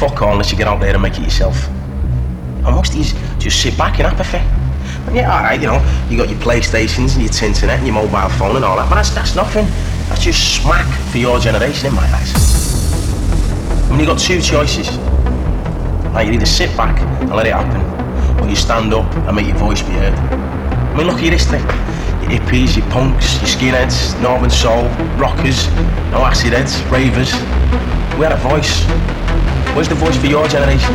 fuck all unless you get out there and make it yourself. And most these just sit back in apathy. And yeah, alright, you know, you got your PlayStations and your internet and your mobile phone and all that, but that's, that's nothing. That's just smack for your generation in my eyes. I mean, you got two choices. Like, you either sit back and let it happen, or you stand up and make your voice be heard. I mean, look at your history. Your hippies, your punks, your skinheads, Northern Soul, rockers, no acid heads, ravers. We had a voice. Where's the voice for your generation?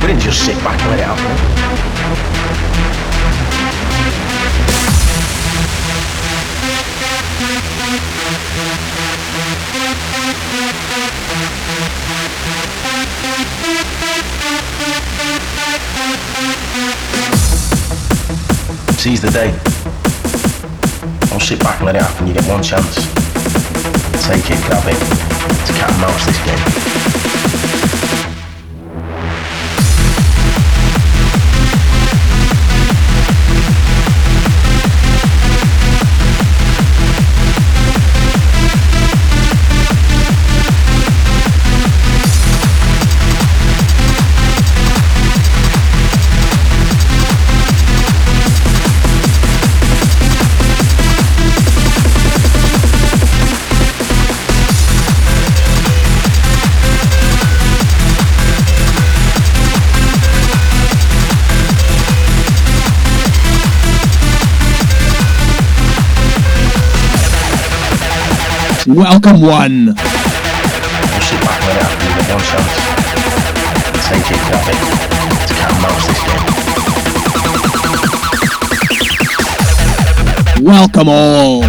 We didn't just sit back and let it happen. Seize the day. Don't sit back and let it happen. You get one chance. Take it, grab it. It's cat and mouse this game. Welcome one. Don't sit back and let it happen. You get one chance. Take it, grab it. It's cat mouse this game. Welcome all.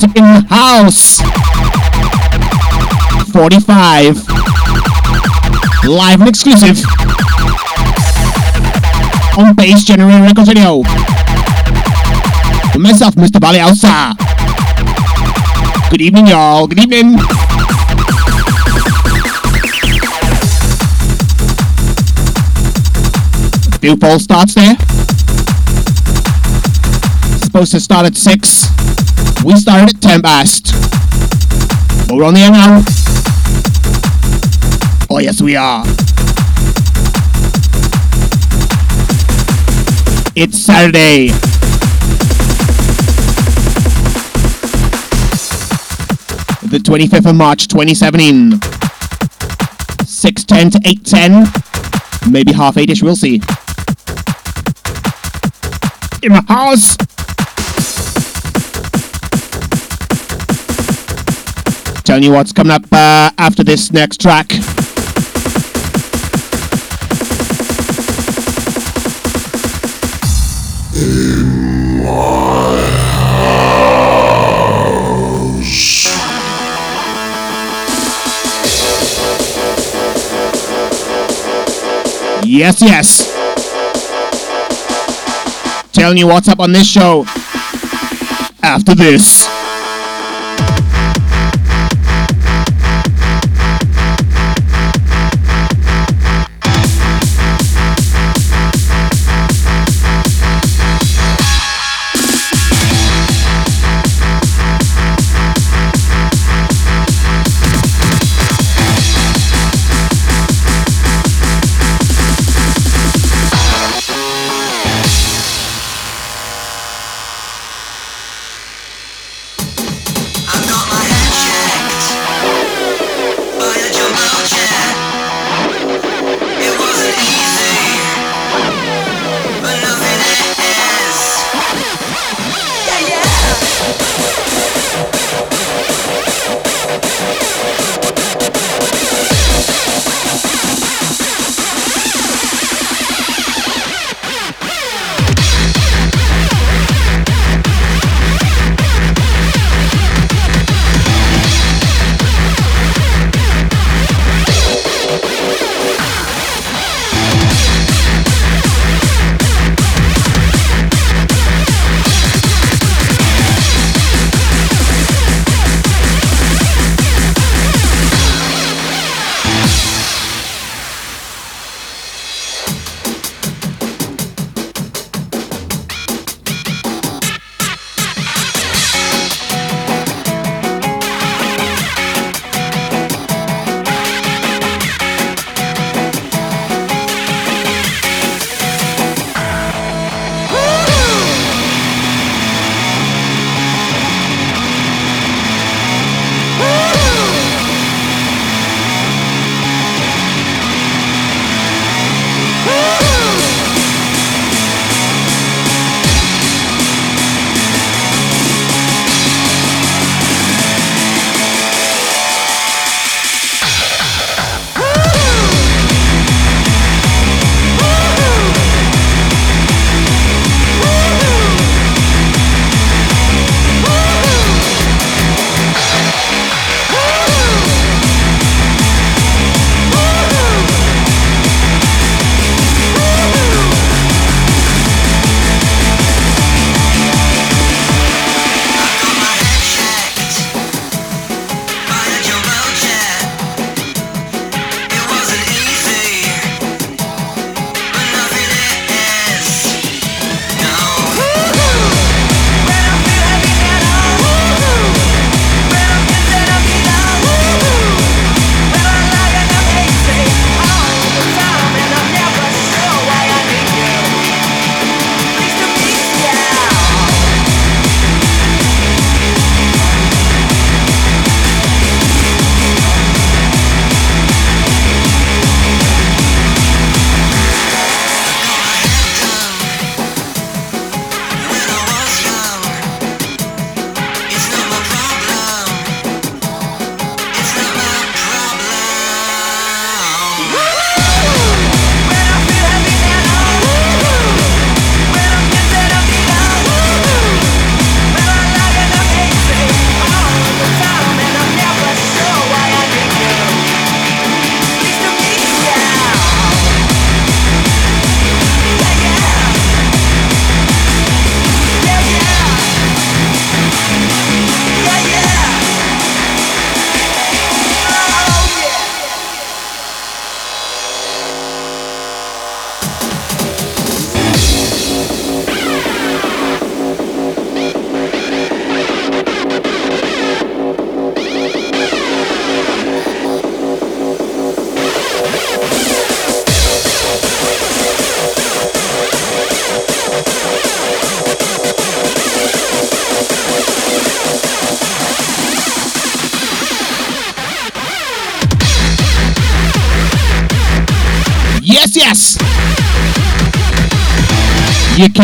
To in the house. 45. Live and exclusive. On Bass Generator Records Radio. Myself, Mr. Valley Houser. Good evening, y'all. Good evening. Few false starts there. Supposed to start at 6. We started at 10 past. But we're on the air now. Oh, yes, we are. It's Saturday. The 25th of March 2017. 6.10 to 8.10. Maybe half 8ish, we'll see. In the house. Telling you what's coming up uh, after this next track. Yes, yes. Telling you what's up on this show after this.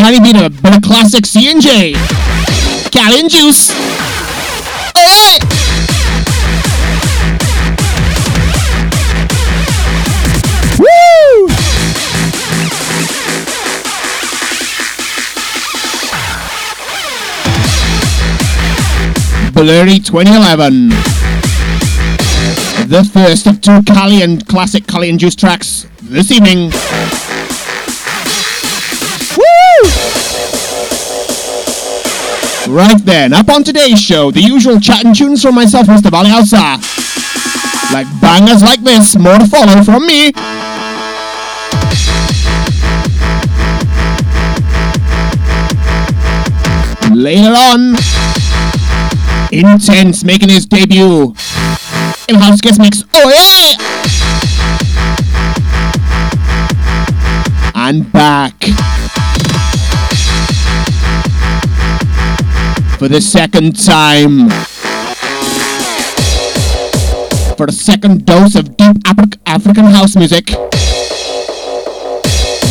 Can't beat a bit of classic C&J. And Juice. Woo! Blurry 2011. The first of two Cally and classic Cally and Juice tracks this evening. Right then, up on today's show, the usual chat and tunes from myself, Mr. Valley Houser. Like bangers like this, more to follow from me. Later on, Intense making his debut. In house guest mix. Oh yeah! For the second time. For the second dose of deep Afri- African house music.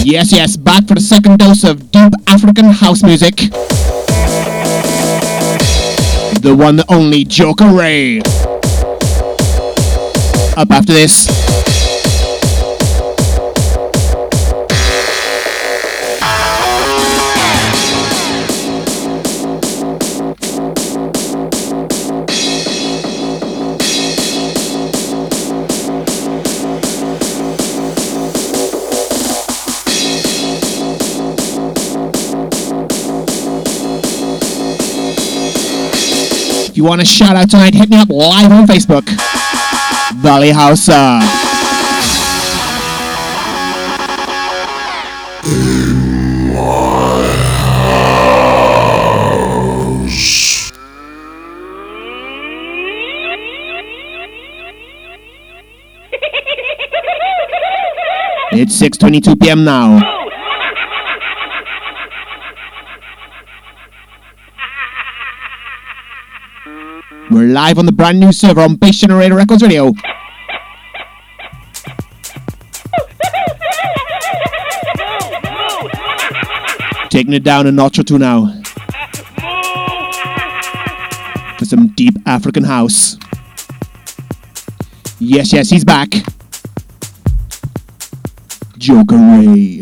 Yes, yes, back for the second dose of deep African house music the one and only Joaker Ray. Up after this. If you want a shout out tonight, hit me up live on Facebook. Valley House. It's 6:22 p.m. now. Live on the brand new server on Bass Generator Records Radio. Taking it down a notch or two now. For some deep African house. Yes, yes, he's back. Joaker Ray.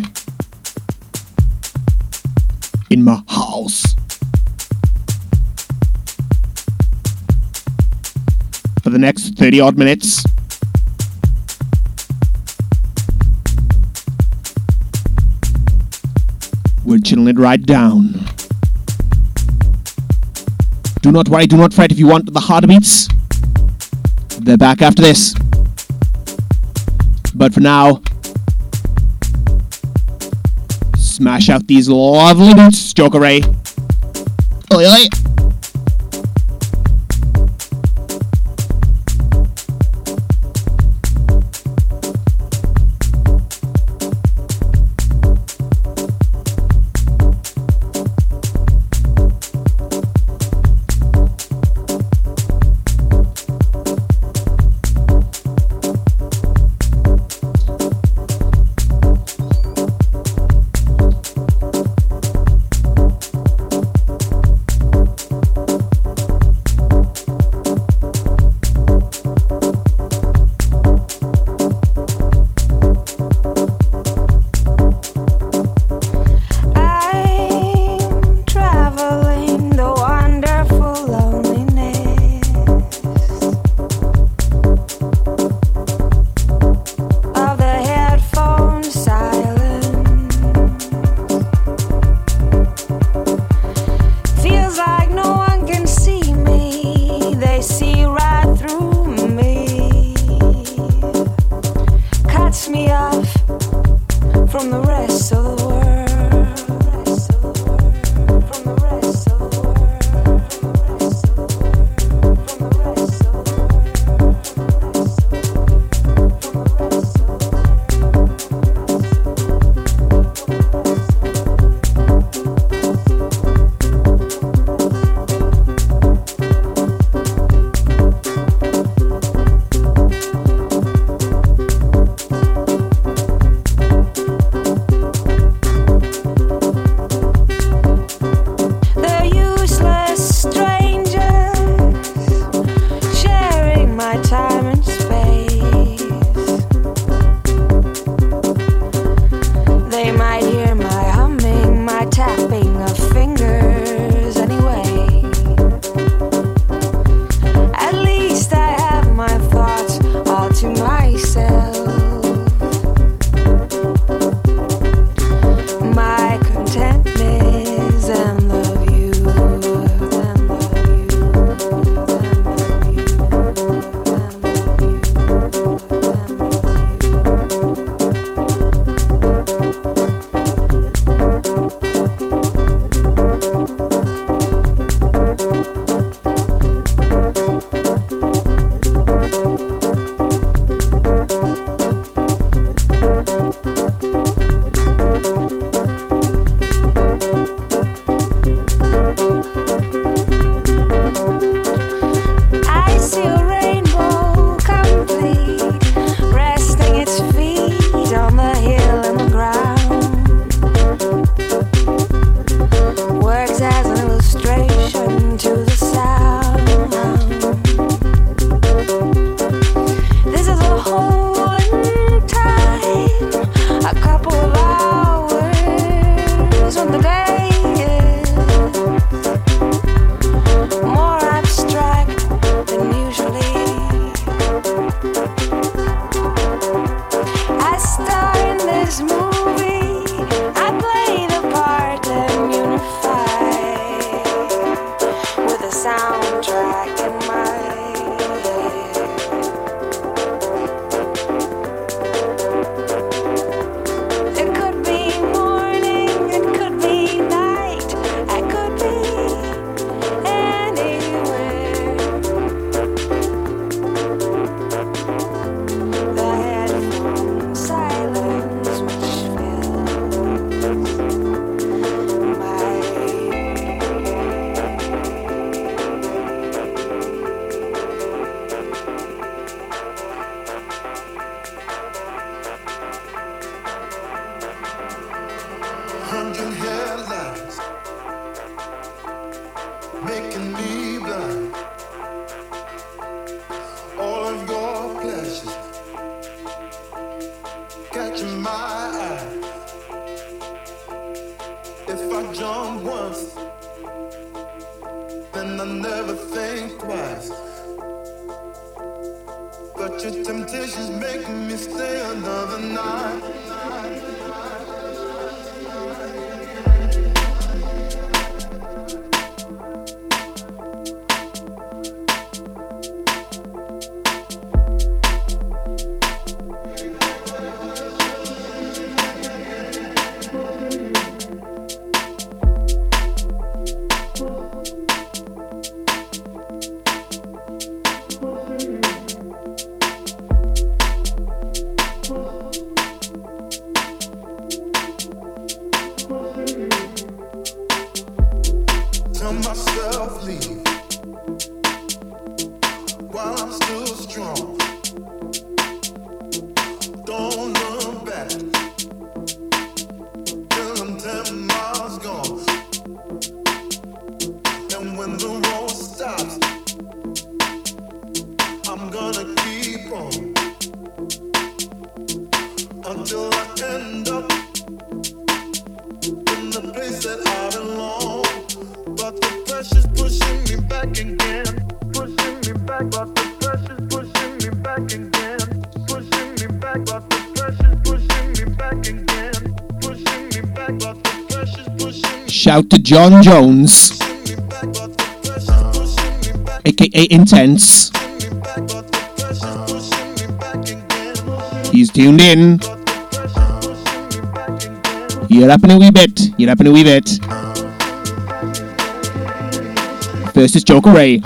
30 odd minutes. We're chilling it right down. Do not worry, do not fret if you want the harder beats. They're back after this. But for now, smash out these lovely beats, Joaker Ray. Oi, oi. Shout to John Jones, aka Intense. He's tuned in. You're up in a wee bit. You're up in a wee bit. First is Joaker Ray.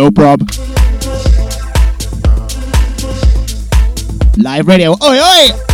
No prob. Live radio. Oi, oi!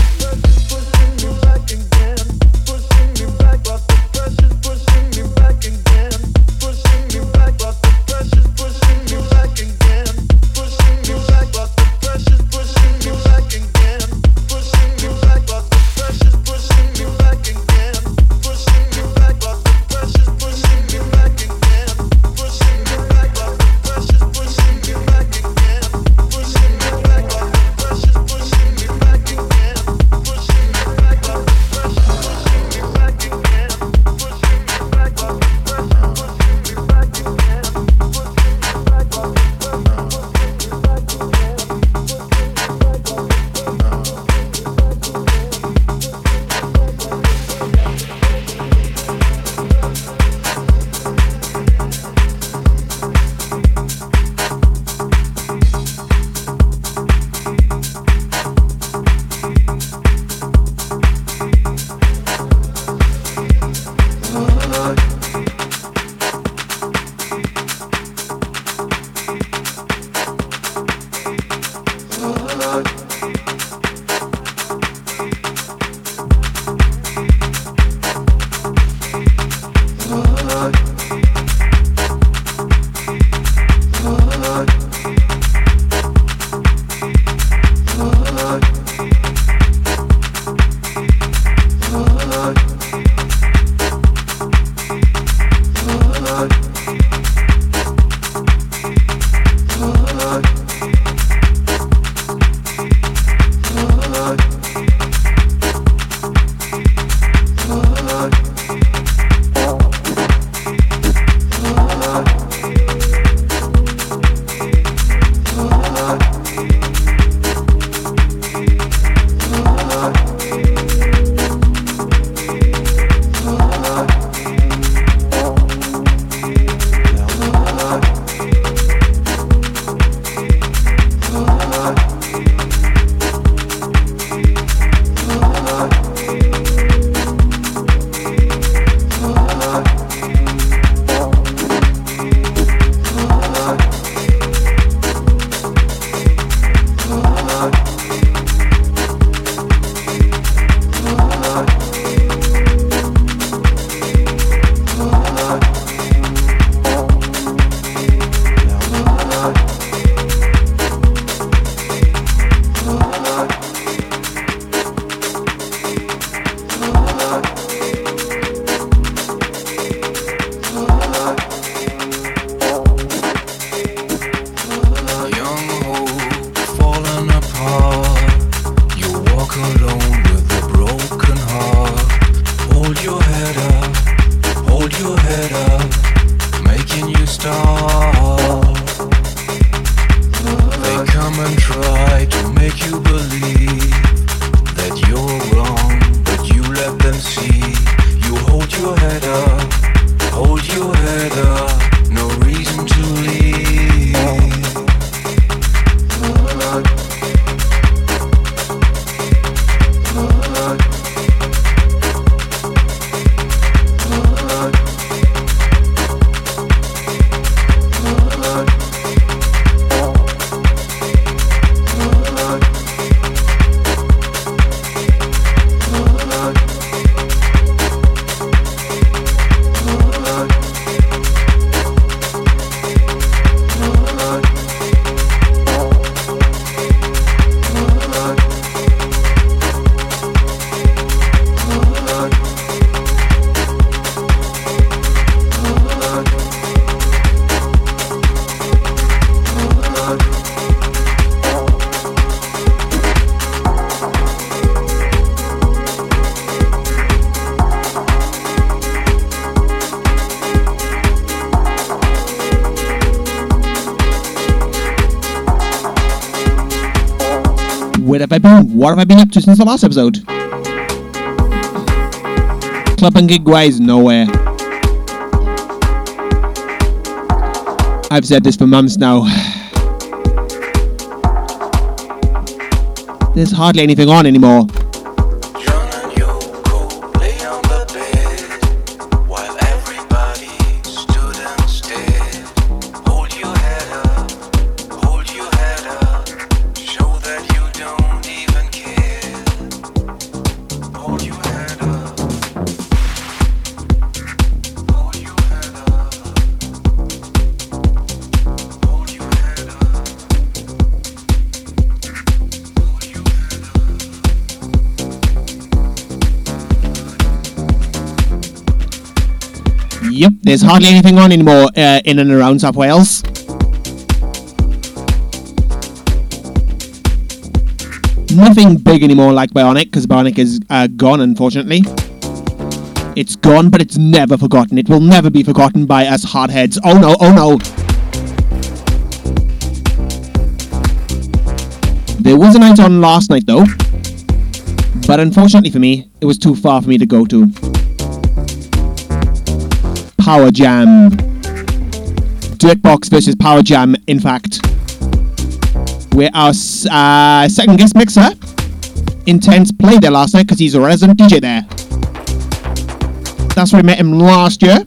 What have I been up to since the last episode? Club and gig wise, nowhere. I've said this for months now. There's hardly anything on anymore. There's hardly anything on anymore uh, in and around South Wales. Nothing big anymore like Bionic, because Bionic is uh, gone, unfortunately. It's gone, but it's never forgotten. It will never be forgotten by us hardheads. Oh no, oh no. There was a night on last night, though. But unfortunately for me, it was too far for me to go to. Power Jam. Dirtbox versus Power Jam, in fact. Where our uh, second guest mixer, Intense, played there last night because he's a resident DJ there. That's where I met him last year.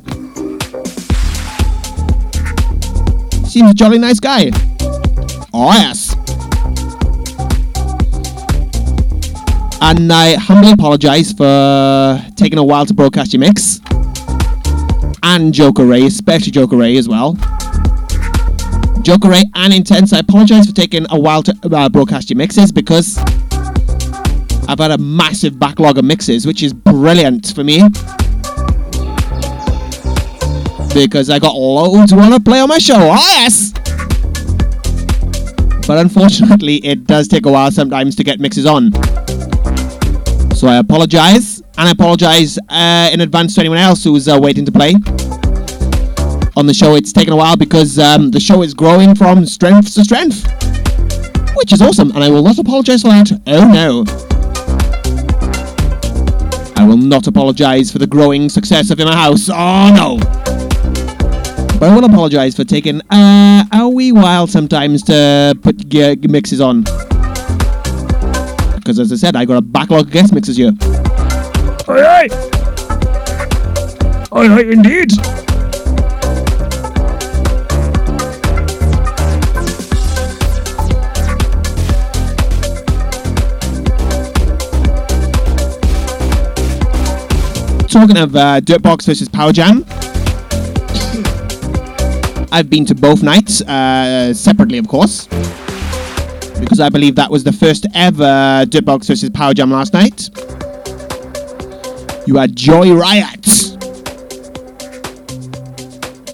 Seems a jolly nice guy. Oh, yes. And I humbly apologize for taking a while to broadcast your mix and Joaker Ray, especially Joaker Ray as well. Joaker Ray and Intense, I apologize for taking a while to uh, broadcast your mixes because I've had a massive backlog of mixes, which is brilliant for me. Because I got loads want to play on my show. Oh, yes! But unfortunately, it does take a while sometimes to get mixes on. So I apologize, and I apologize uh, in advance to anyone else who's uh, waiting to play on the show. It's taken a while because um, the show is growing from strength to strength, which is awesome, and I will not apologize for that. Oh no. I will not apologize for the growing success of In My House. Oh no. But I will apologize for taking uh, a wee while sometimes to put g- mixes on. Because as I said, I got a backlog of guest mixes here. Aye, aye. Aye, aye, indeed. Talking of uh, Dirtbox versus Power Jam, I've been to both nights, uh, separately, of course, because I believe that was the first ever Dirtbox versus Power Jam last night. You had Joy Riot,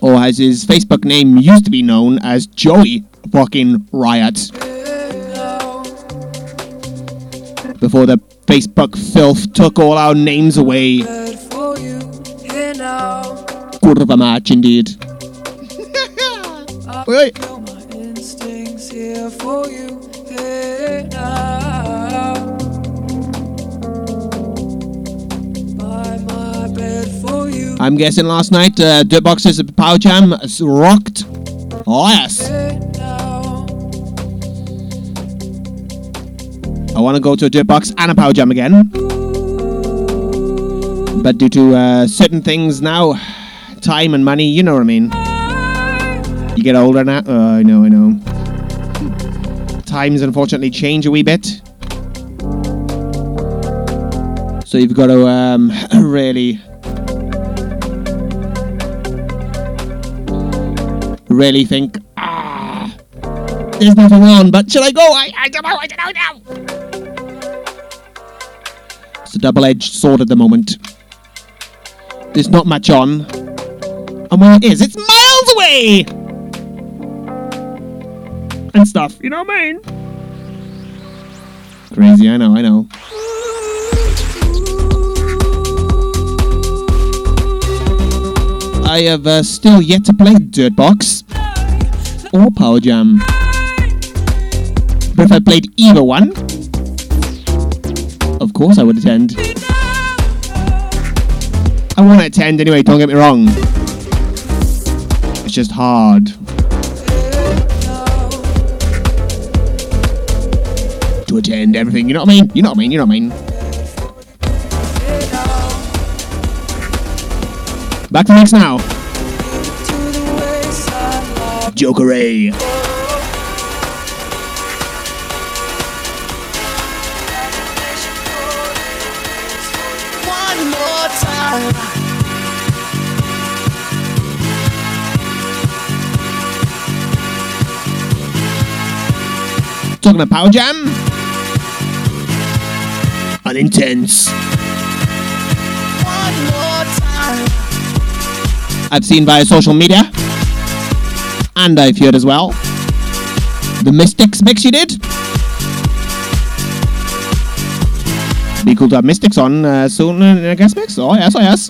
or as his Facebook name used to be known as Joey fucking Riot. Before the Facebook filth took all our names away. Good for you, here now. Kurva match indeed. Oi, oi. I'm guessing last night uh, Dirtbox's Power Jam rocked. Oh yes. I want to go to a Dirtbox and a Power Jam again. But due to uh, certain things now, time and money, you know what I mean. You get older now. Oh, I know, I know. Times unfortunately change a wee bit. So you've got to um, really, really think. Ah, there's nothing on, but should I go? I, I don't know. I don't know now. It's a double-edged sword at the moment. There's not much on, and when it is, it's miles away and stuff. You know what I mean? Crazy. I know. I know. I have uh, still yet to play Dirtbox or Power Jam. But if I played either one, of course I would attend. I want to attend anyway, don't get me wrong. It's just hard. To attend everything, you know what I mean? You know what I mean? You know what I mean? Back to the mix now. Joaker Ray. One more time. Talking about Power Jam. And intense. One more time. I've seen via social media. And I've heard as well. The Mystics mix you did. Be cool to have Mystics on uh, soon in a guest mix. Oh, yes, oh, yes.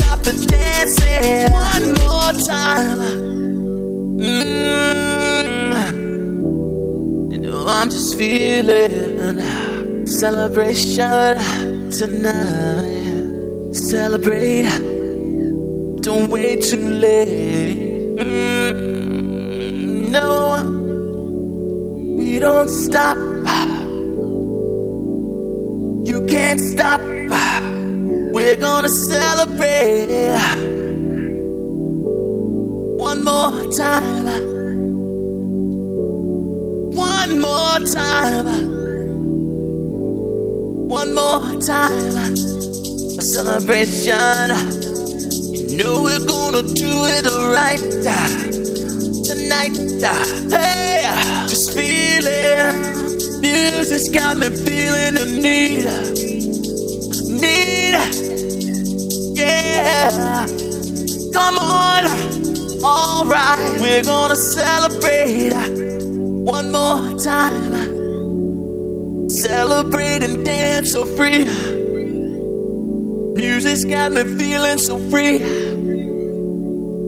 stop dancing. The dancing. One more time. Mm. You know I'm just feeling celebration tonight. Celebrate. Don't wait too late. Mm, no, we don't stop. You can't stop. We're gonna celebrate it. one more time. One more time. One more time. A celebration. You know we're gonna do it right tonight. Hey, just feeling. Music's got me feeling the need. Need. Yeah. Come on. Alright, we're gonna celebrate one more time. Celebrate and dance so free. Music's got me feeling so free.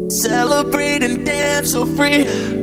Celebrate and dance so free.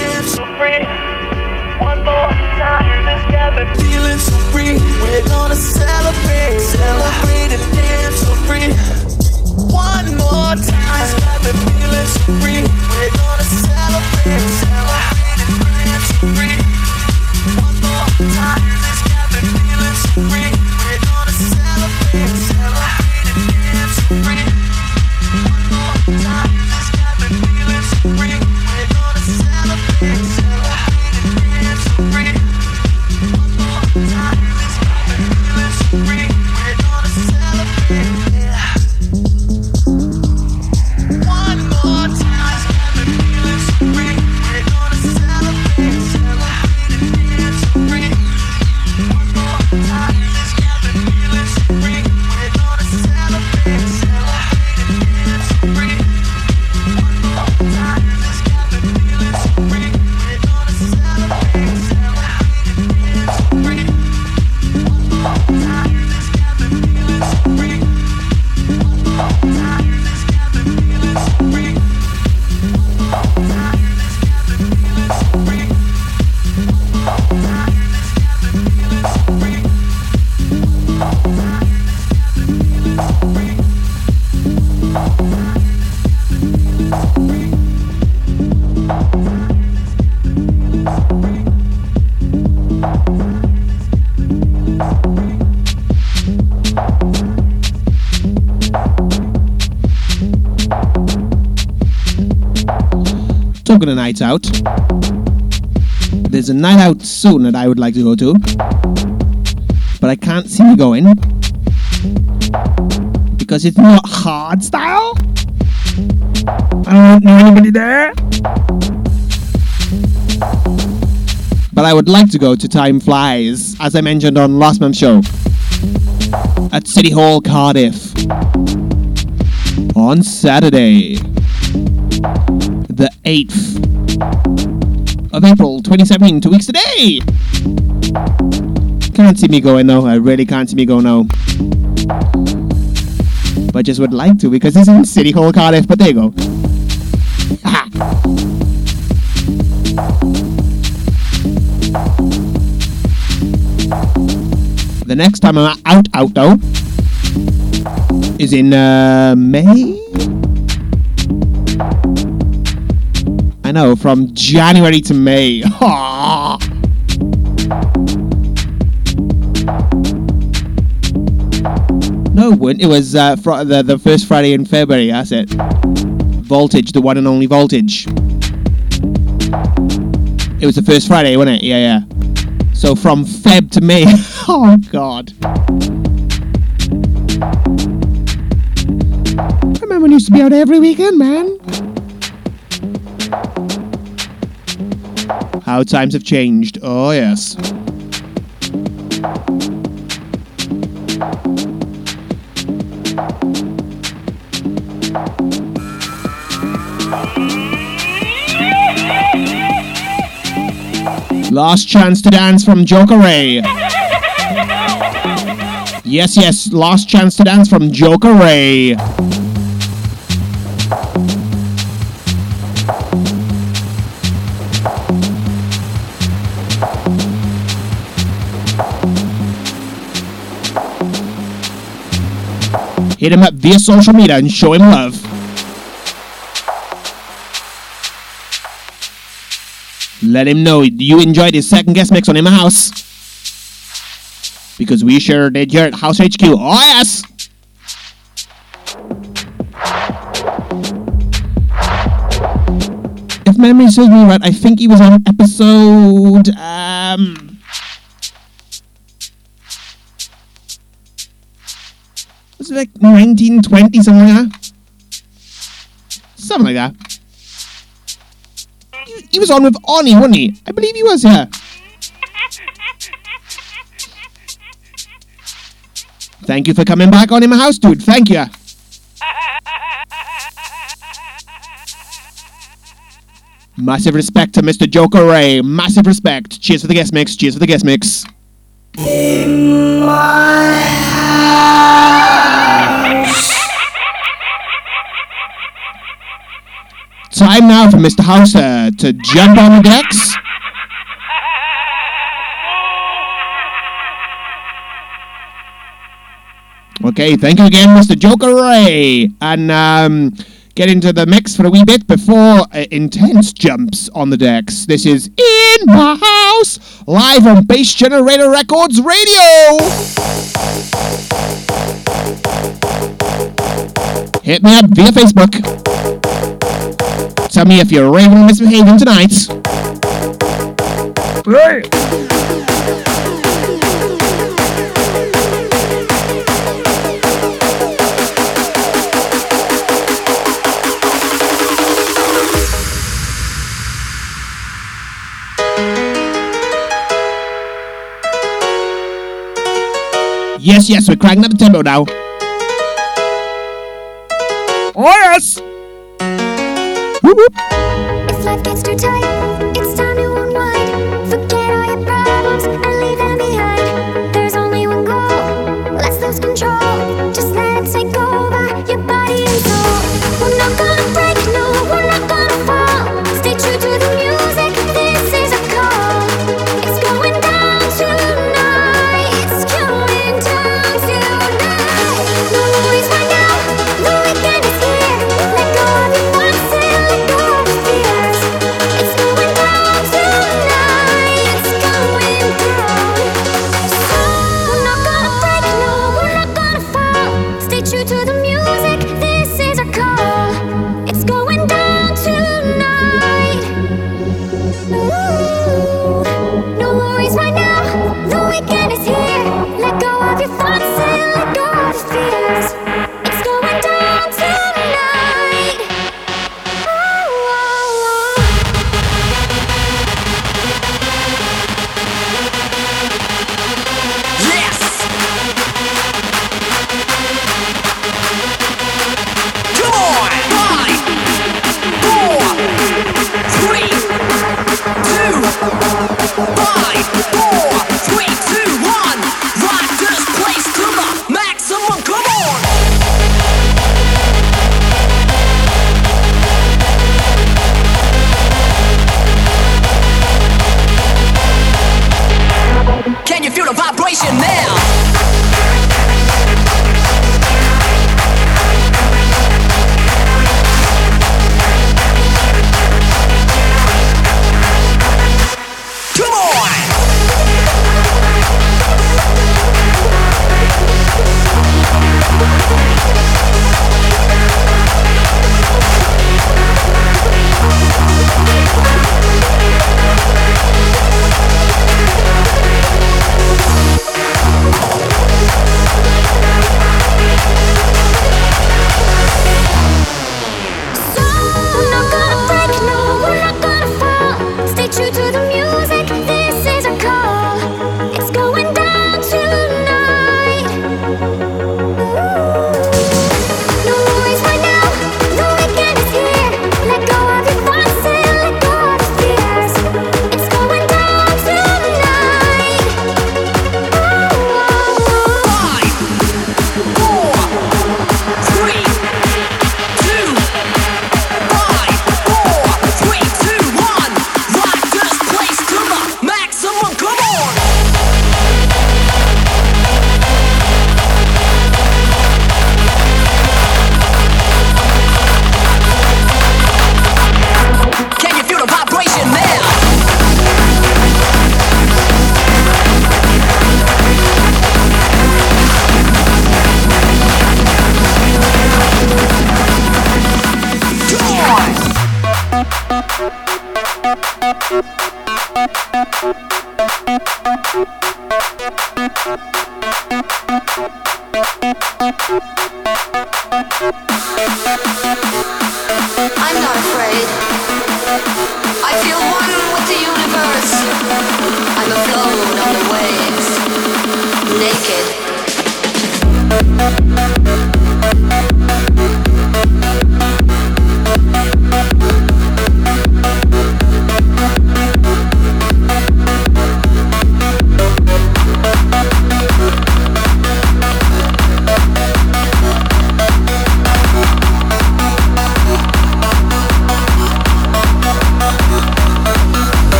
so free. One more time, feeling so free. We're gonna celebrate, celebrate and dance so free. One more time, feeling so free. We're gonna celebrate, celebrate and dance so free. One more time, feeling so free. We're gonna celebrate Of nights out, there's a night out soon that I would like to go to, but I can't see me going because it's not hard style. I don't know anybody there. But I would like to go to Time Flies, as I mentioned on last month's show, at City Hall, Cardiff, on Saturday the 8th of April 2017, two weeks today. Can't see me going though. I really can't see me going now. But just would like to because it's in City Hall, Cardiff. But there you go. The next time I'm out, out though, is in uh, May. I know, from January to May. No, it wouldn't. It was uh, fr- the, the first Friday in February, that's it. Voltage, the one and only Voltage. It was the first Friday, wasn't it? Yeah, yeah. So from Feb to May. oh, God. I remember when it used to be out every weekend, man. How times have changed. Oh, yes. Last chance to dance from Joaker Ray. Yes, yes, last chance to dance from Joaker Ray. Hit him up via social media and show him love. Let him know you enjoyed his second guest mix on My House. Because we sure did here at House HQ. Oh, yes! If memory serves me right, I think he was on episode. Um, was it like 1920, something like that? Something like that. He, he was on with Arnie, wasn't he? I believe he was, yeah. Thank you for coming back on in my house, dude. Thank you. Massive respect to Mr. Joaker Ray. Massive respect. Cheers for the guest mix. Cheers for the guest mix. Time now for Mr. Houser to jump on the decks. Okay, thank you again, Mr. Joaker Ray. And um, get into the mix for a wee bit before uh, intense jumps on the decks. This is In My House, live on Bass Generator Records Radio. Hit me up via Facebook. Tell me if you're raving misbehaving tonight. Yes, yes, we're cranking up the tempo now. Oh, yes! If life gets too tight,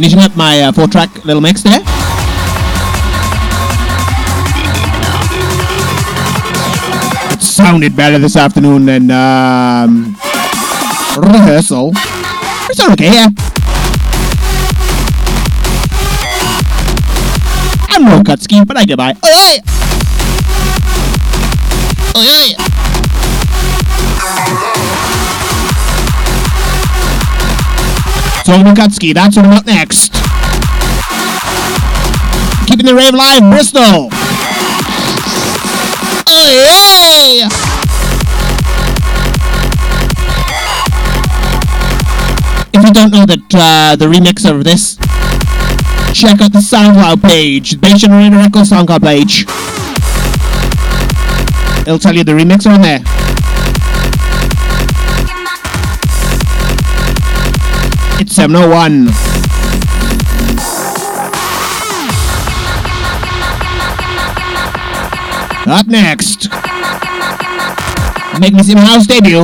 Finishing up my uh, four-track little mix there. It sounded better this afternoon than um, rehearsal. It's okay, yeah. I'm no Kutski, but I get by. Oi, oi! Oi, Tony Kutski, that's what I'm up next. Keeping the rave alive, Bristol! Oi, oi! If you don't know that uh, the remix of this, check out the SoundCloud page, the Bass Generator Echo SoundCloud page. It'll tell you the remix on there. It's 701. Up next, Make Me See My House debut.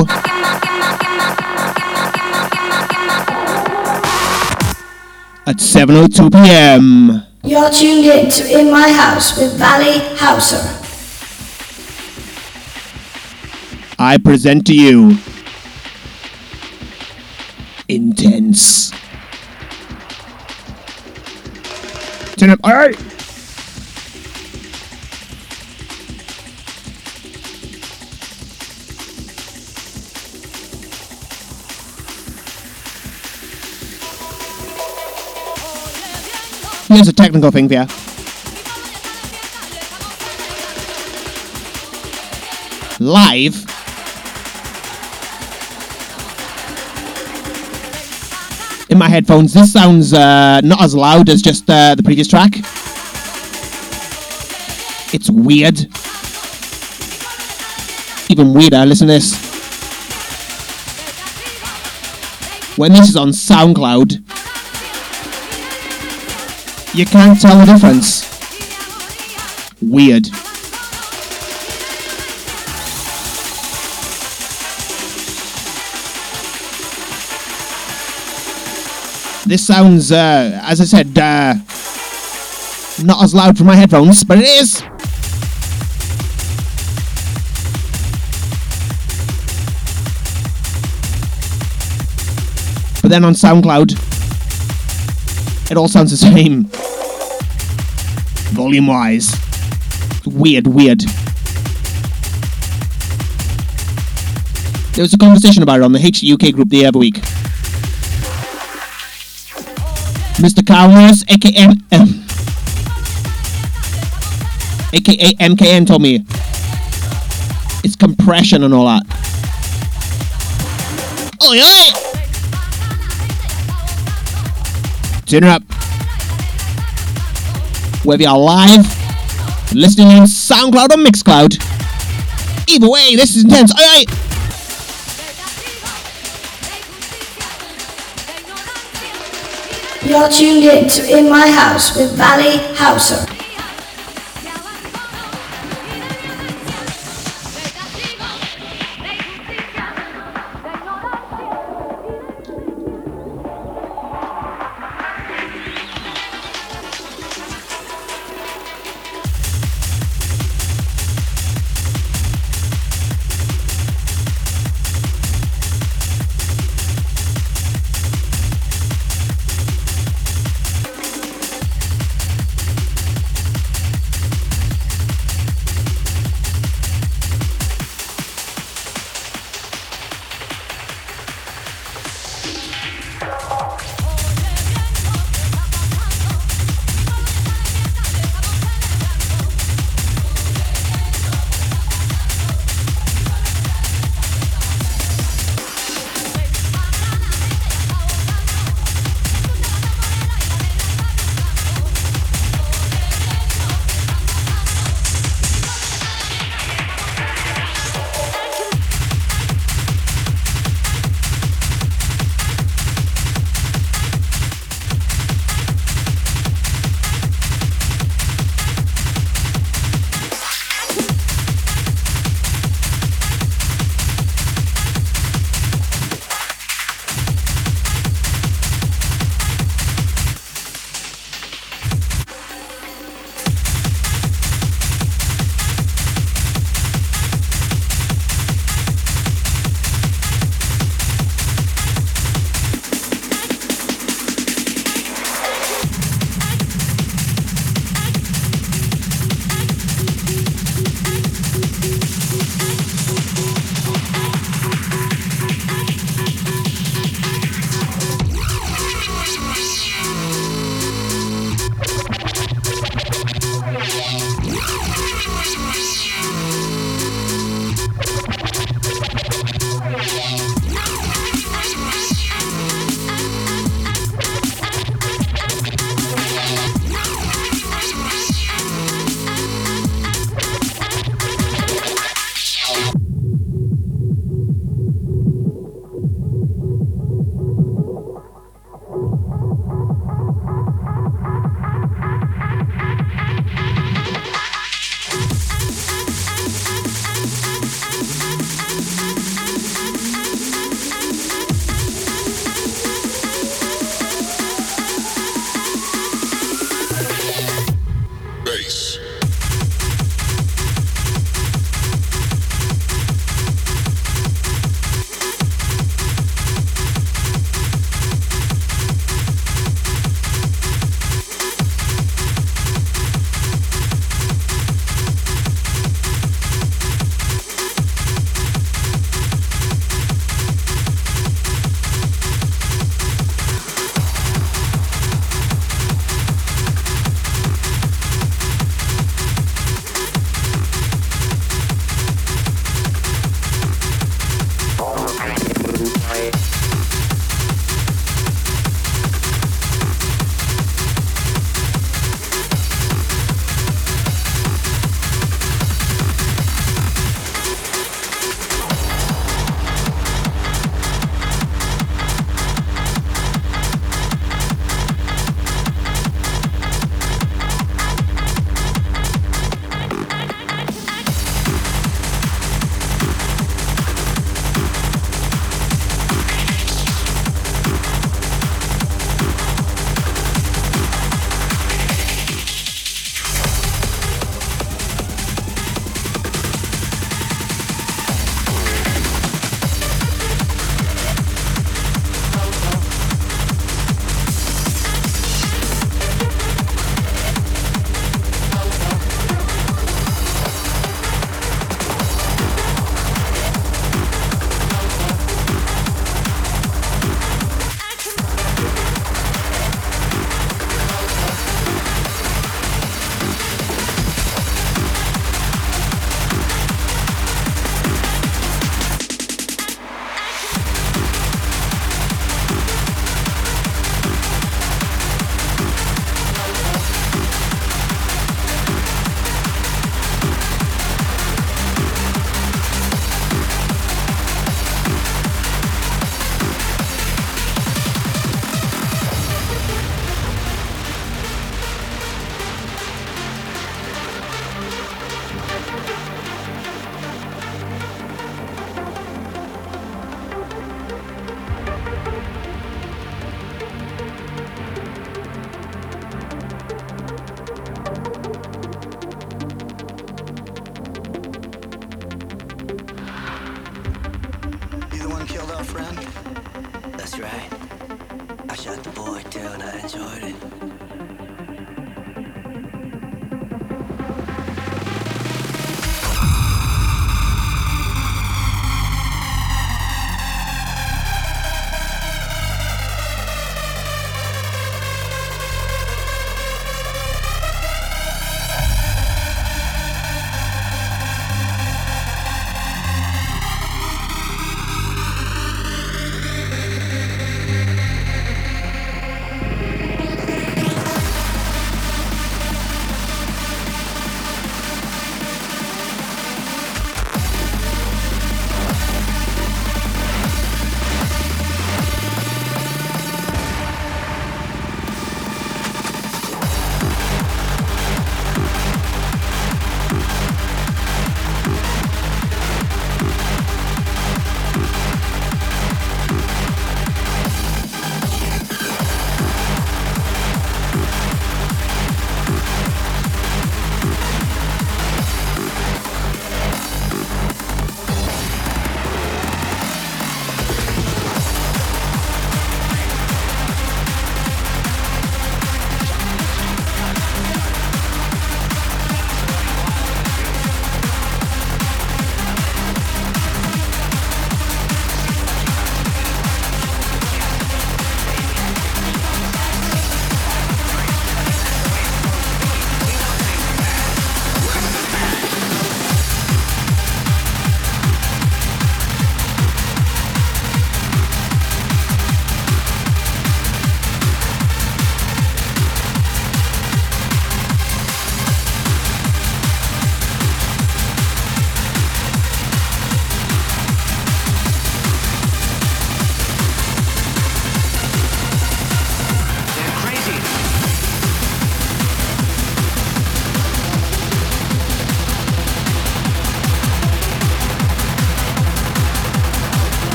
At 7.02 p.m. You're tuned in to In My House with Valley Houser. I present to you Intense. Turn up. All right. Here's a technical thing you. Live. In my headphones, this sounds uh, not as loud as just uh, the previous track. It's weird. Even weirder, listen to this. When this is on SoundCloud, you can't tell the difference. Weird. This sounds, uh, as I said, uh, not as loud from my headphones, but it is. But then on SoundCloud, it all sounds the same. Volume wise. Weird, weird. There was a conversation about it on the HUK group the other week. Mr. Cowmers, aka um, aka MKN, told me it's compression and all that. Oh yeah! Turn it up. Whether you're live, listening on SoundCloud or Mixcloud. Either way, this is intense. Aye, aye. You're tuned in to In My House with Valley Houser.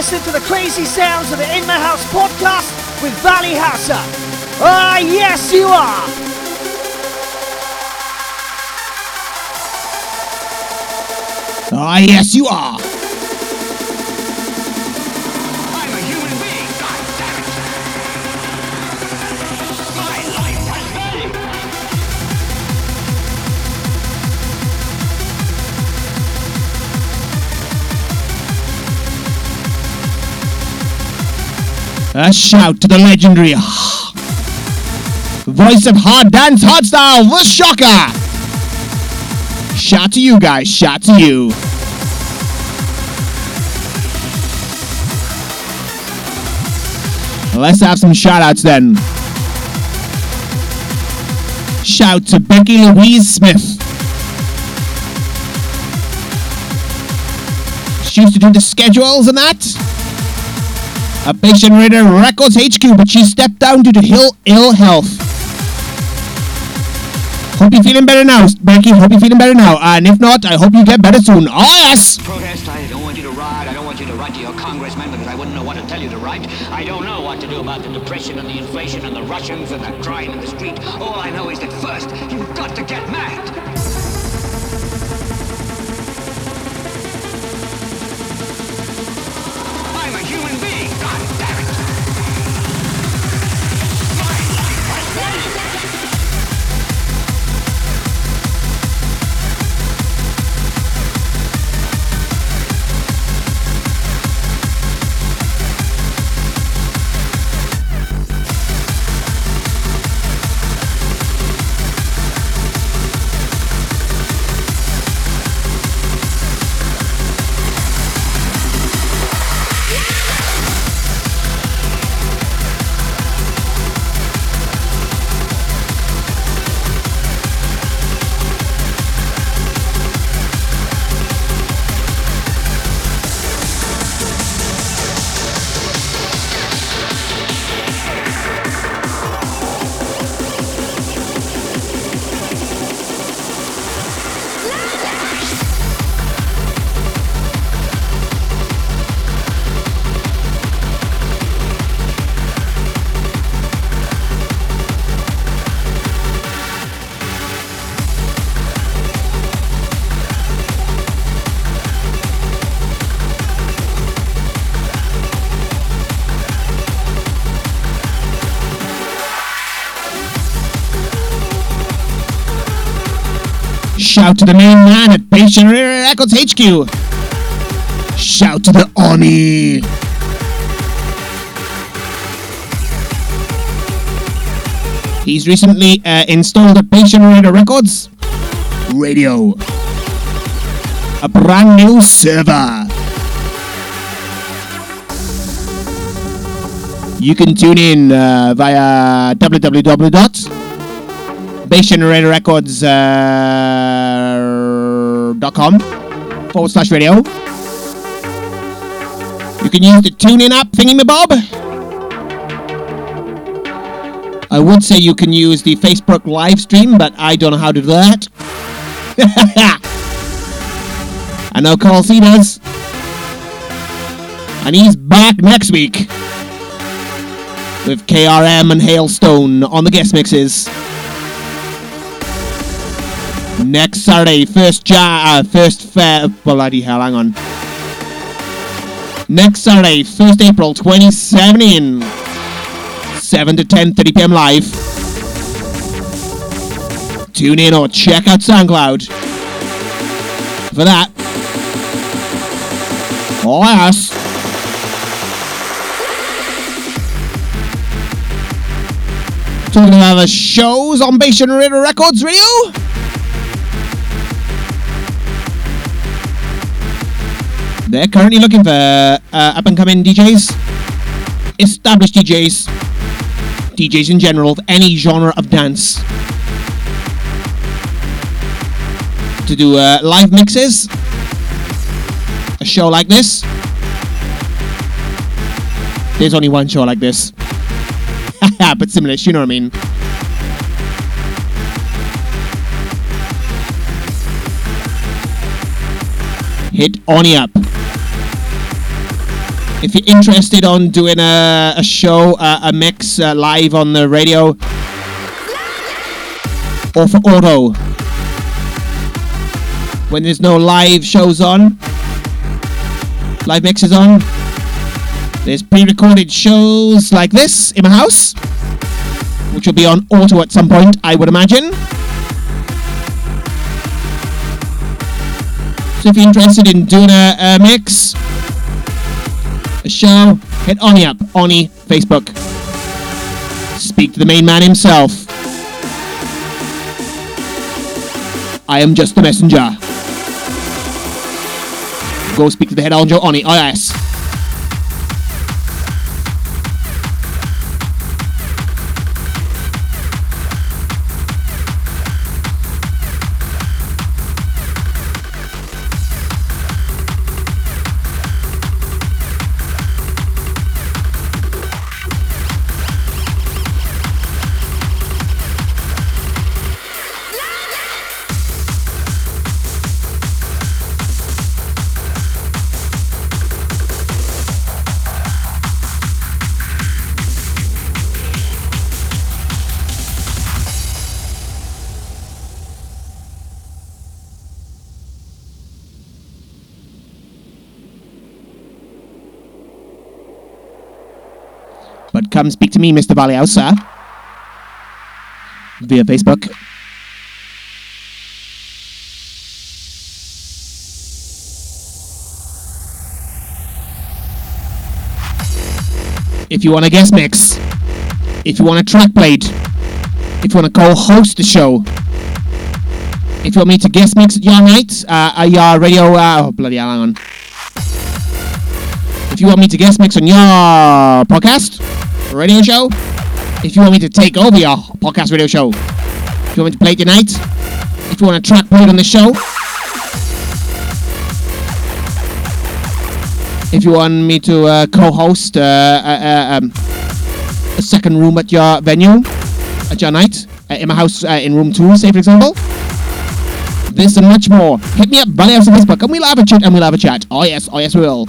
Listening to the crazy sounds of the In My House podcast with Valley Houser. Ah, yes, you are. Ah, yes, you are. A shout to the legendary voice of hard dance hardstyle, the Shocker. Shout to you guys, shout to you. Let's have some shout outs then. Shout to Becky Louise Smith. She used to do the schedules and that. Bass Generator Records HQ, but she stepped down due to ill, ill health. Hope you're feeling better now, Becky. Hope you're feeling better now. And if not, I hope you get better soon. Oh, yes! Protest, I don't want you to ride. I don't want you to write to your congressman because I wouldn't know what to tell you to write. I don't know what to do about the depression and the inflation and the Russians and the crying to the main man at Generator Records HQ. Shout to the Oni. He's recently uh, installed at Generator Records Radio. A brand new server. You can tune in uh, via www.bassgeneratorrecords.com uh, forward slash radio. You can use the TuneIn app thingy bob. I would say you can use the Facebook live stream, but I don't know how to do that. I know Carl C does. And he's back next week with KRM and Hailstone on the guest mixes. Next Saturday, first ja- uh, first fair. Bloody hell, hang on. Next Saturday, 1st April 2017. 7 to 10, 30 p.m. live. Tune in or check out SoundCloud. For that. Oh, yes. Talking about the shows on Generator Records Radio. They're currently looking for uh, up and coming DJs, established DJs, DJs in general of any genre of dance to do uh, live mixes. A show like this. There's only one show like this. but similar, you know what I mean. Hit Oni up. If you're interested on doing a, a show, uh, a mix uh, live on the radio, or for auto, when there's no live shows on, live mixes on, there's pre-recorded shows like this in my house, which will be on auto at some point, I would imagine. So if you're interested in doing a, a mix, show, hit Oni up, Oni Facebook. Speak to the main man himself. I am just the messenger. Go speak to the head honcho Oni. Oh yes. Come speak to me, Mr. Valley Houser, via Facebook. If you want a guest mix, if you want a track played, if you want to co-host the show, if you want me to guest mix at your night, uh, uh, your radio, uh, oh bloody hell, hang on. If you want me to guest mix on your podcast, radio show, if you want me to take over your podcast radio show, if you want me to play tonight, if you want a track played on the show, if you want me to uh, co-host uh, uh, uh, um, a second room at your venue, at your night, uh, in my house uh, in room two, say for example, this and much more, hit me up, Valley Houser on Facebook, and we'll have a chat, and we'll have a chat. Oh yes, oh yes we will.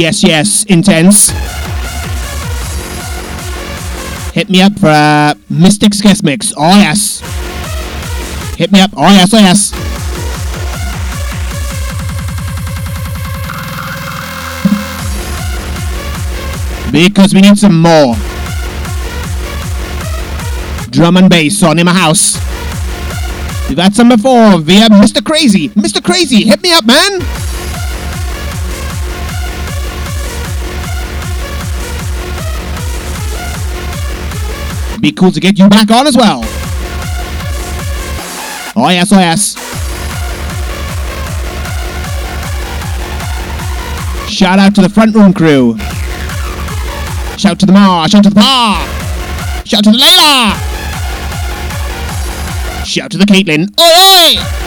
Yes, yes, intense. Hit me up for uh, Mystics Guest Mix. Oh, yes. Hit me up. Oh, yes, oh, yes. Because we need some more drum and bass on in my house. We've had some before via Mr. Crazy. Mr. Crazy, hit me up, man. Be cool to get you back on as well. Oh yes, oh yes. Shout out to the front room crew. Shout to the Ma, shout to the Pa. Shout to the Layla. Shout to the Caitlin. Oi,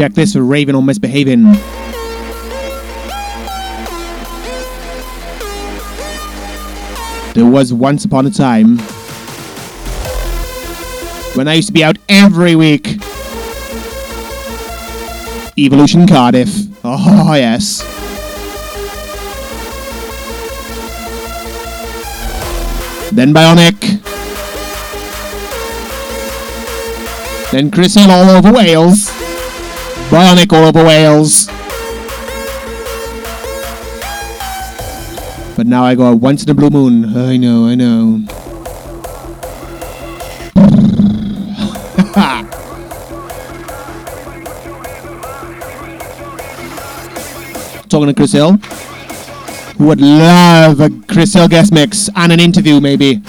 Check this for Raven or Misbehaving. There was once upon a time when I used to be out every week. Evolution Cardiff. Oh, yes. Then Bionic. Then Chris Hill all over Wales. Bionic all over Wales. But now I go once in a blue moon. I know, I know. Talking to Chris Hill, would love a Chris Hill guest mix and an interview, maybe.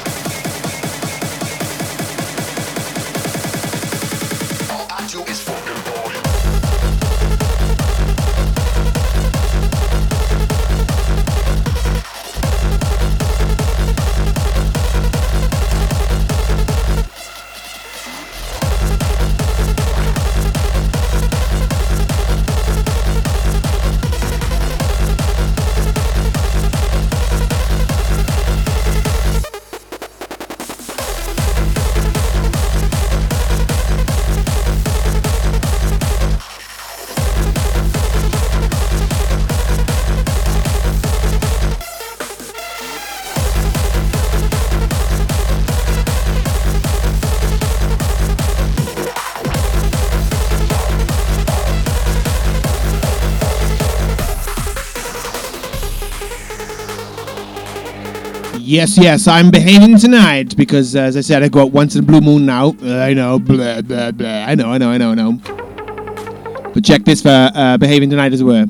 Yes, yes, I'm behaving tonight because, as I said, I go out once in a blue moon now. Uh, I know, blah, blah, blah. I know, I know, I know, I know. But check this for uh, behaving tonight as well.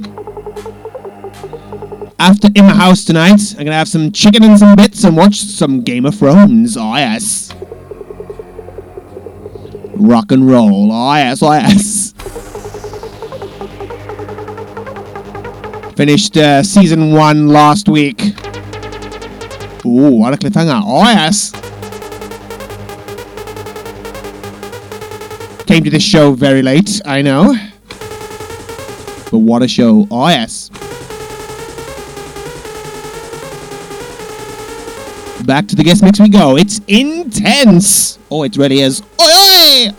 After in my house tonight, I'm gonna have some chicken and some bits and watch some Game of Thrones. Oh yes. Rock and roll. Oh yes, oh yes. Finished uh, season one last week. Ooh, what a cliffhanger. Oh, yes. Came to this show very late, I know. But what a show. Oh, yes. Back to the guest mix we go. It's intense. Oh, it really is. Oi, oi!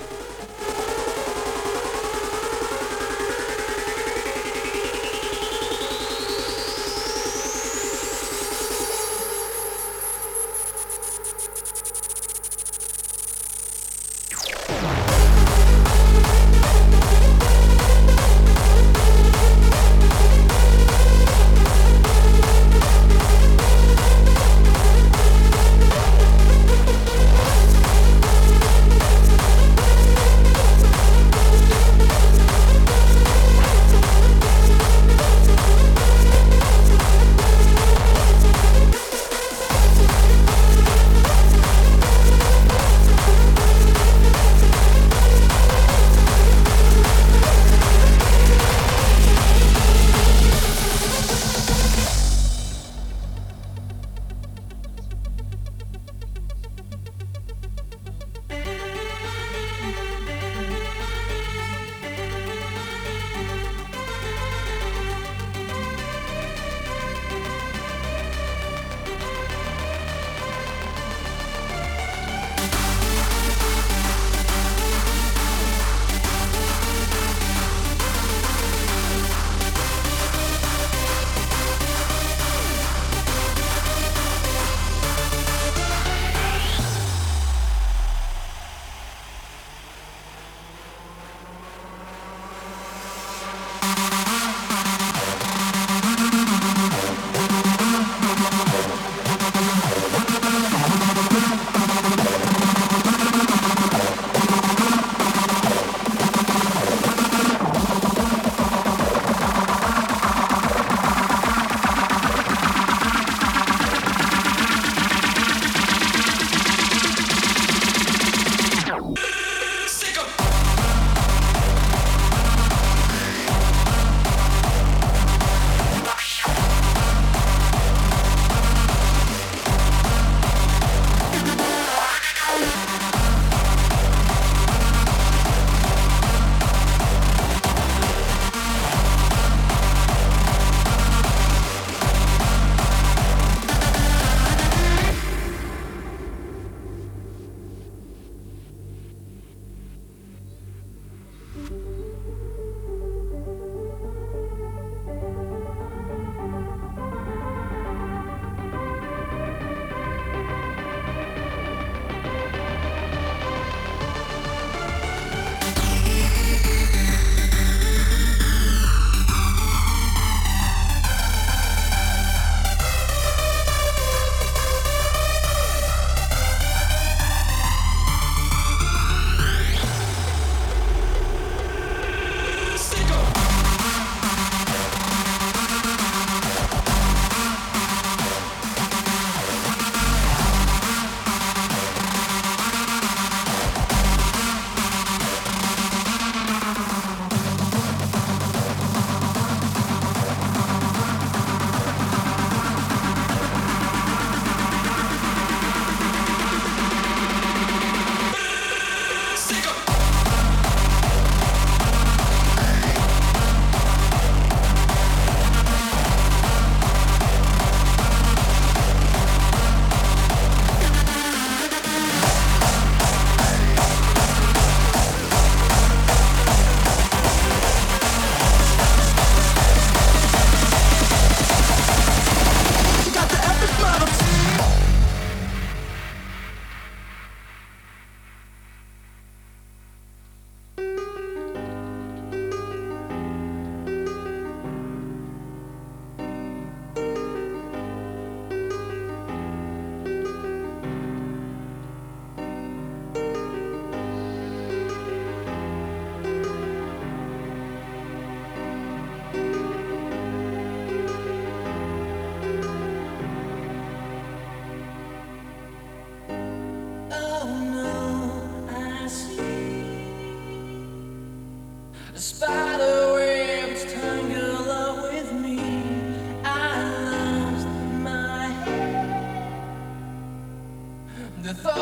Thought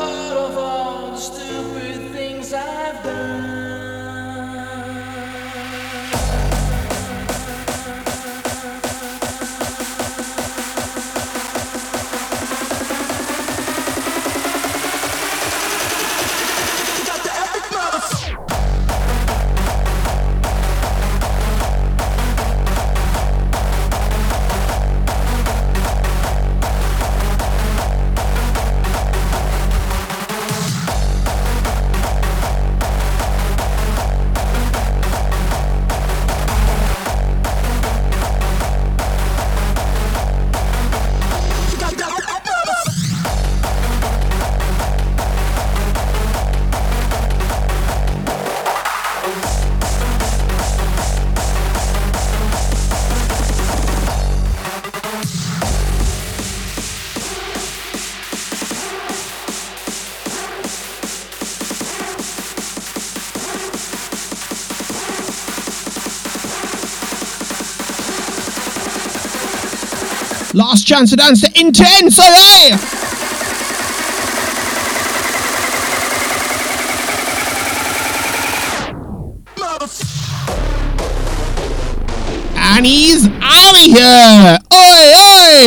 chance to dance to Intense, alright! And he's out of here!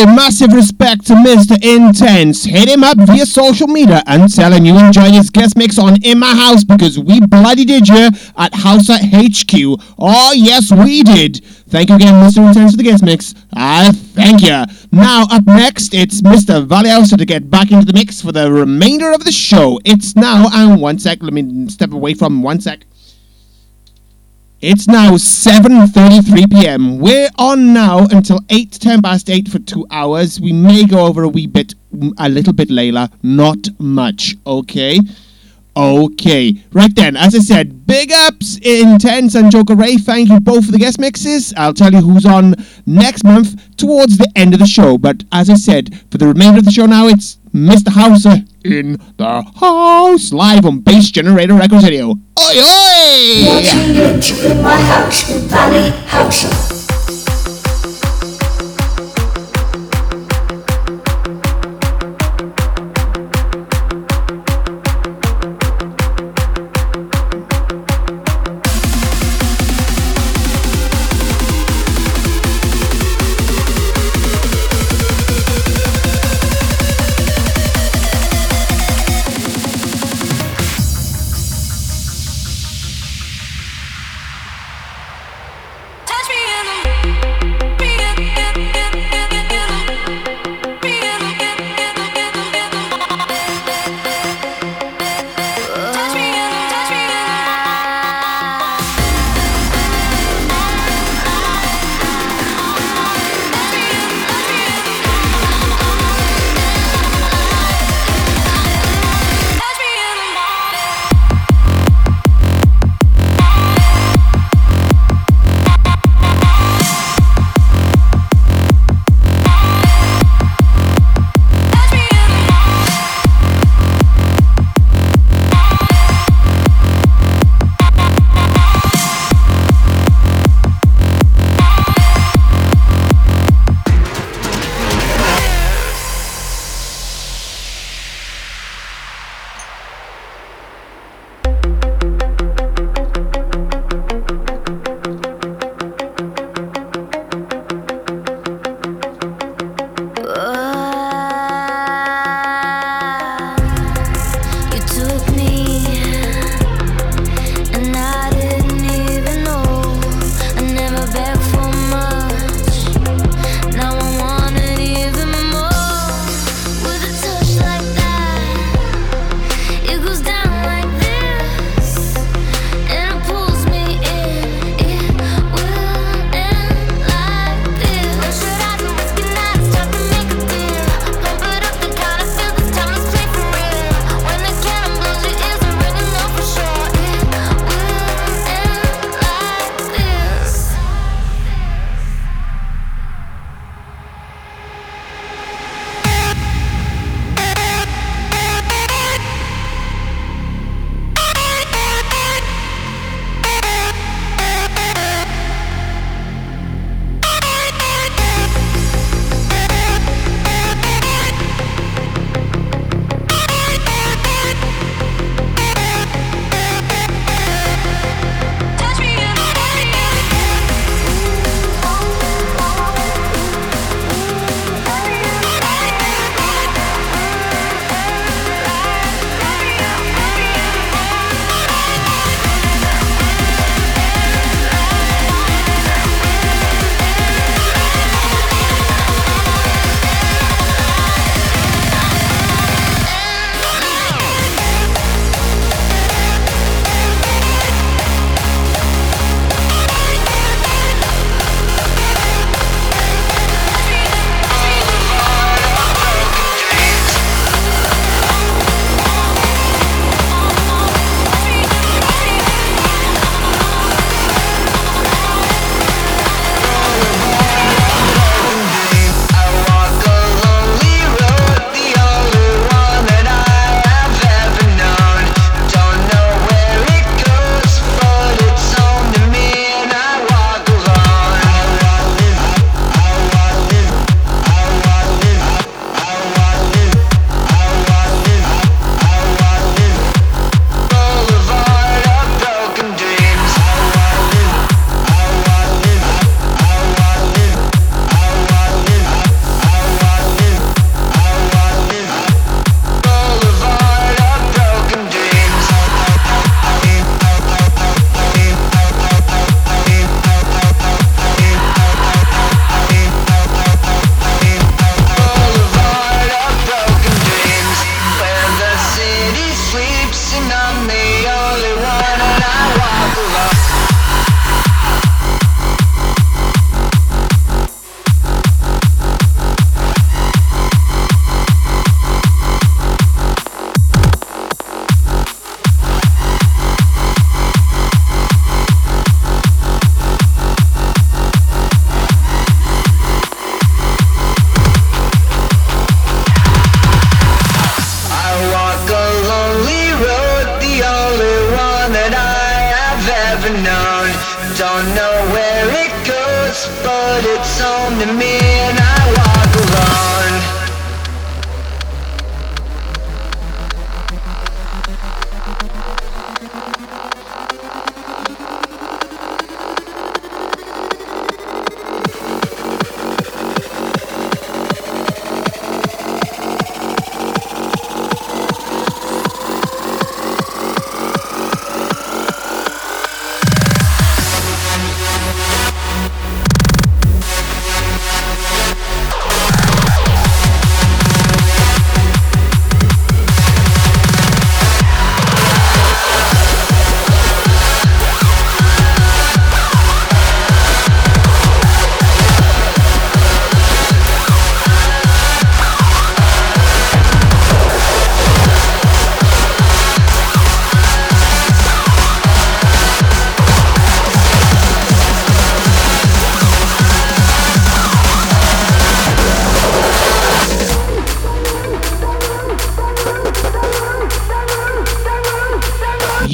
Massive respect to Mr. Intense. Hit him up via social media and tell him you enjoy his guest mix on In My House because we bloody did you at House at HQ. Oh, yes, we did. Thank you again, Mr. Intense, for the guest mix. I thank you. Now, up next, it's Mr. Valley Houser to get back into the mix for the remainder of the show. It's now, and one sec, let me step away from one sec. It's now 7.33 p.m. We're on now until 8 10 past 8 for two hours. We may go over a wee bit, a little bit, Layla. Not much, okay? Okay. Right then, as I said, big ups, Intense and Joaker Ray. Thank you both for the guest mixes. I'll tell you who's on next month towards the end of the show. But as I said, for the remainder of the show now, it's Mr. Houser in the house live on Bass Generator Records Radio. Oi, oi! You're in My House with Valley Houser.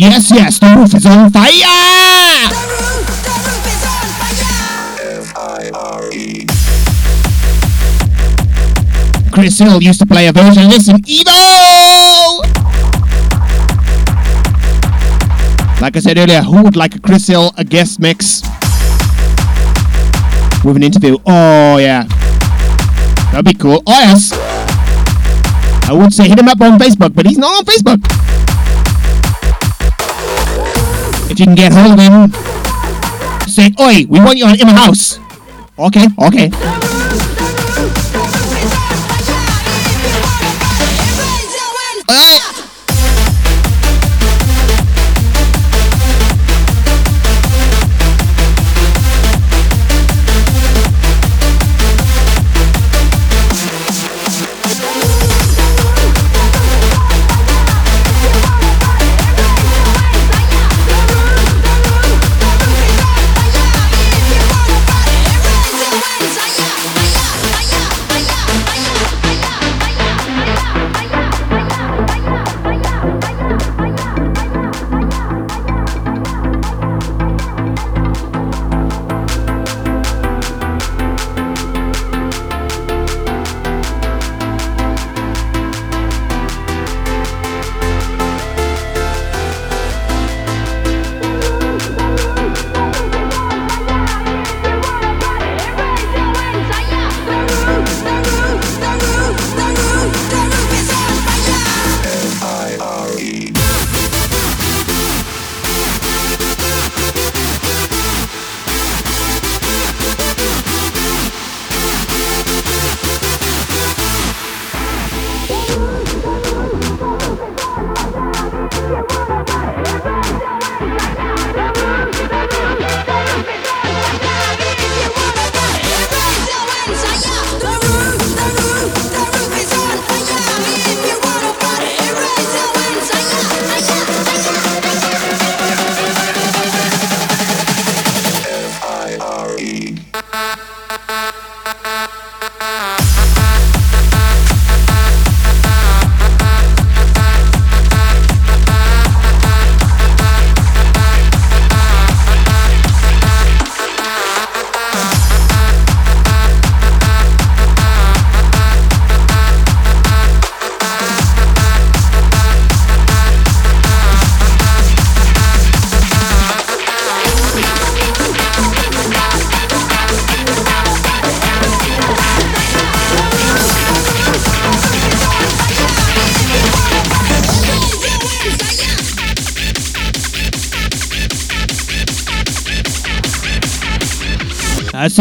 Yes, yes, the roof is on fire! Chris Hill used to play a version of this in Evo! Like I said earlier, who would like a Chris Hill a guest mix with an interview? Oh yeah, that'd be cool. Oh yes, I would say hit him up on Facebook, but he's not on Facebook. If you can get hold of him, say, "Oi, we want you in my house." Okay, okay.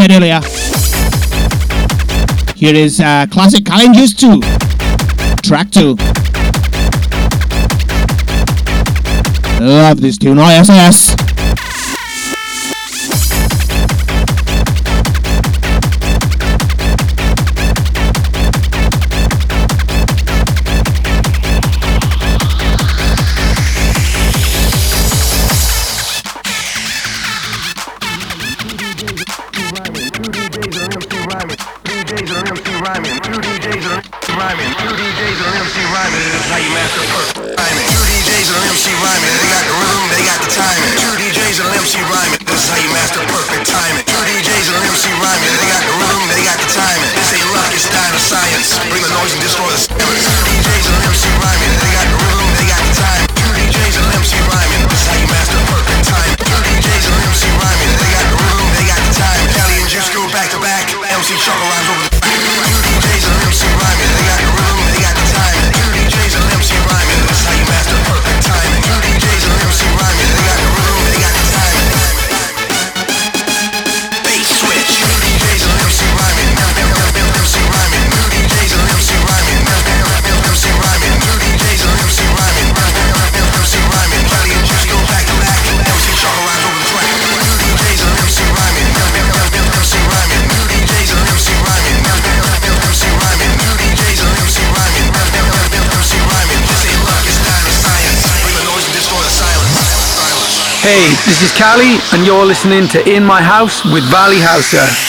Said earlier. Here is uh, classic Juice 2, track 2. Love this tune, oh Hey, this is Cally, and you're listening to In My House with Valley Houser.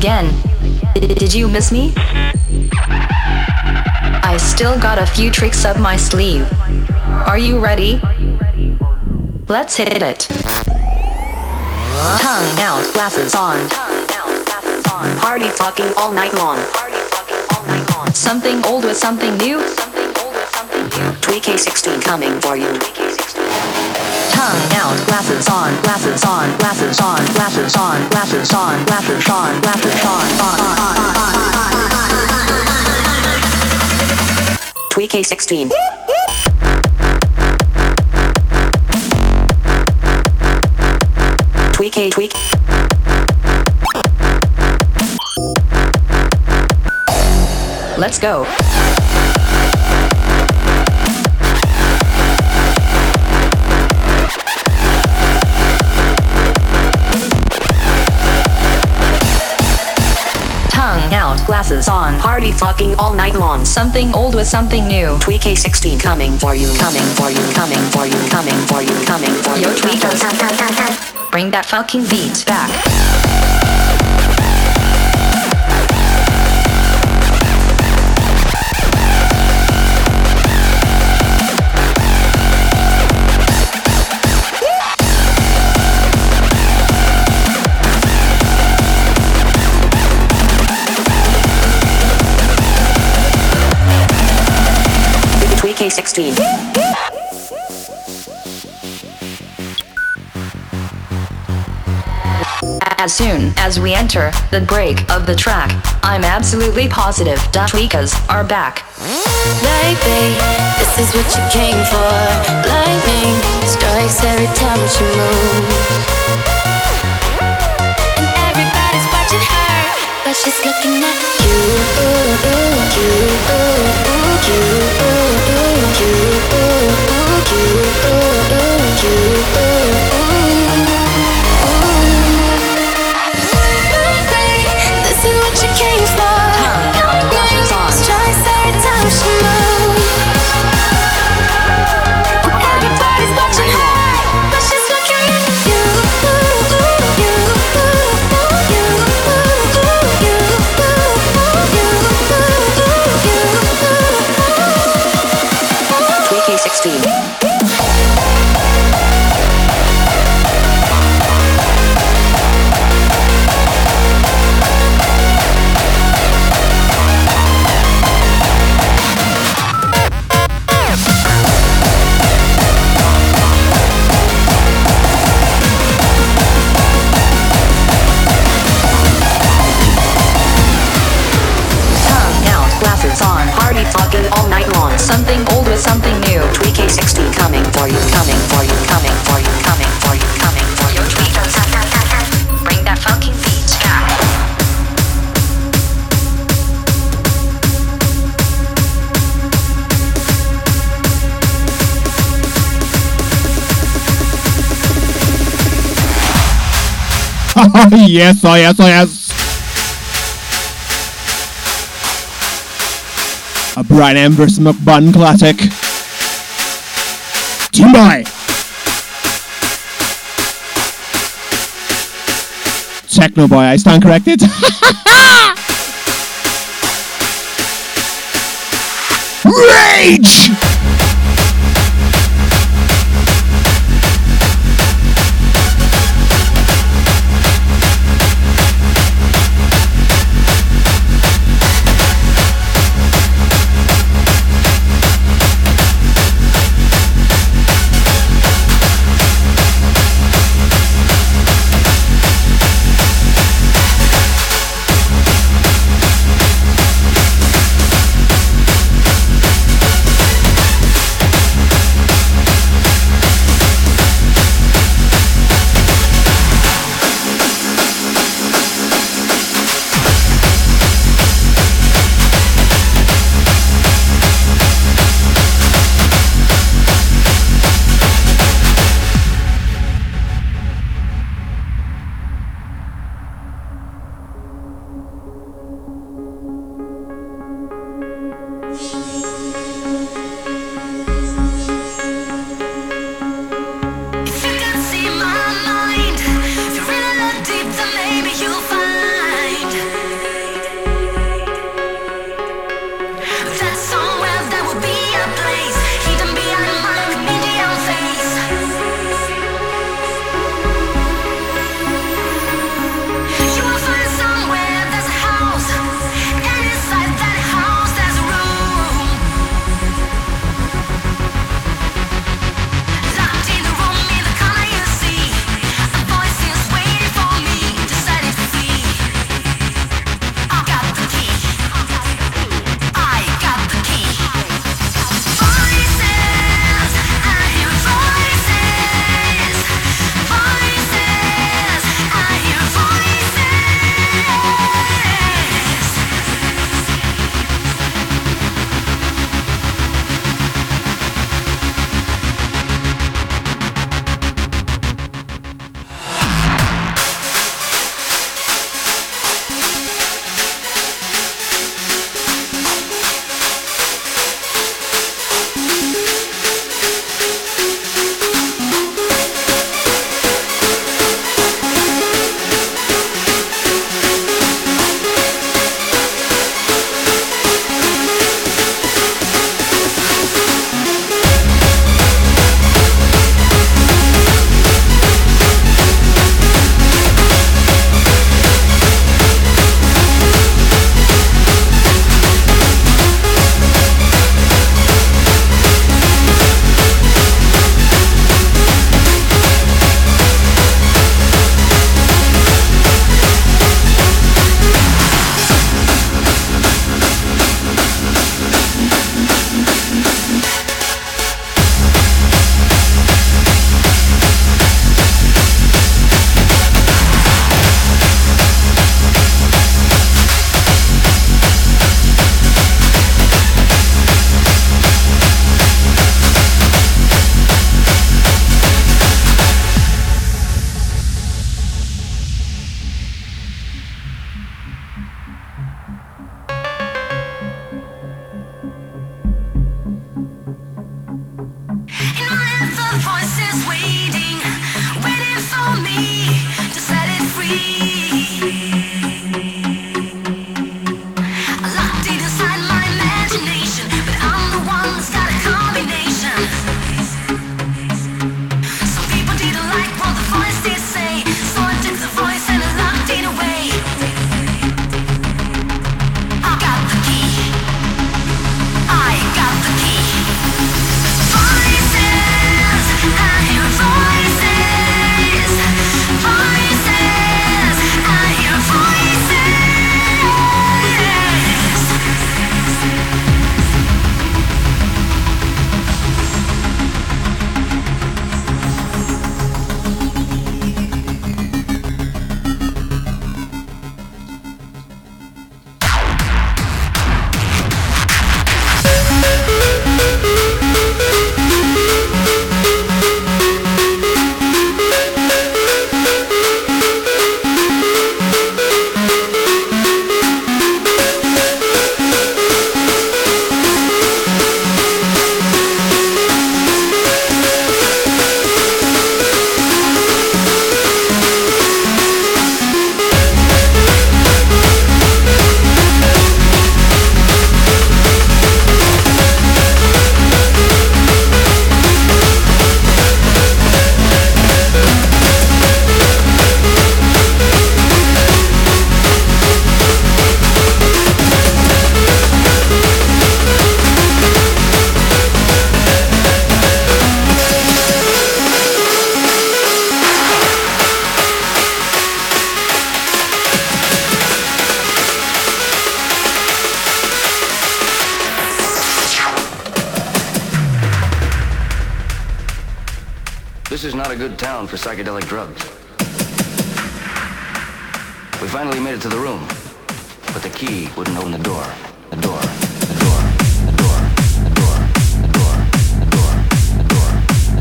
Again. D- Did you miss me? I still got a few tricks up my sleeve. Are you ready? Let's hit it. Tongue out, glasses on. Party talking all night long. Something old with something new. Tweak-16 coming for you. Tongue out, glasses on, glasses on, glasses on, glasses on, glasses on, glasses on, glasses on, on, on, on. Tweak-16. Tweak a tweak. Let's go. Out, glasses on, party fucking all night long. Something old with something new. Tweak A16 coming for you, coming for you, coming for you, coming for you, coming for you. Yo, tweakers. Bring that fucking beat back. Tweak A16. as soon as we enter the break of the track. I'm absolutely positive Tweakers are back. Baby, this is what you came for. Lightning strikes every time she moves. And everybody's watching her, but she's looking at you. You, you, This yes, oh, yes, oh, yes. A Brian vs. McBun classic. Boy. Techno Boy, I stand corrected.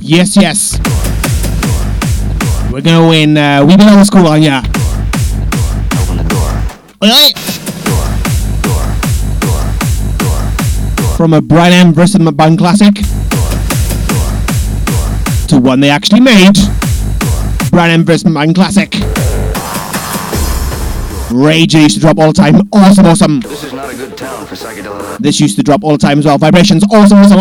Yes, yes. We're gonna win. Uh, we belong school on ya. Oi, oi. From a Brian M versus McBun classic to one they actually made. Brian M versus McBun classic. Rage used to drop all the time. Awesome, awesome. This is not a good town for psychedelic. This used to drop all the time as well. Vibrations, awesome, awesome.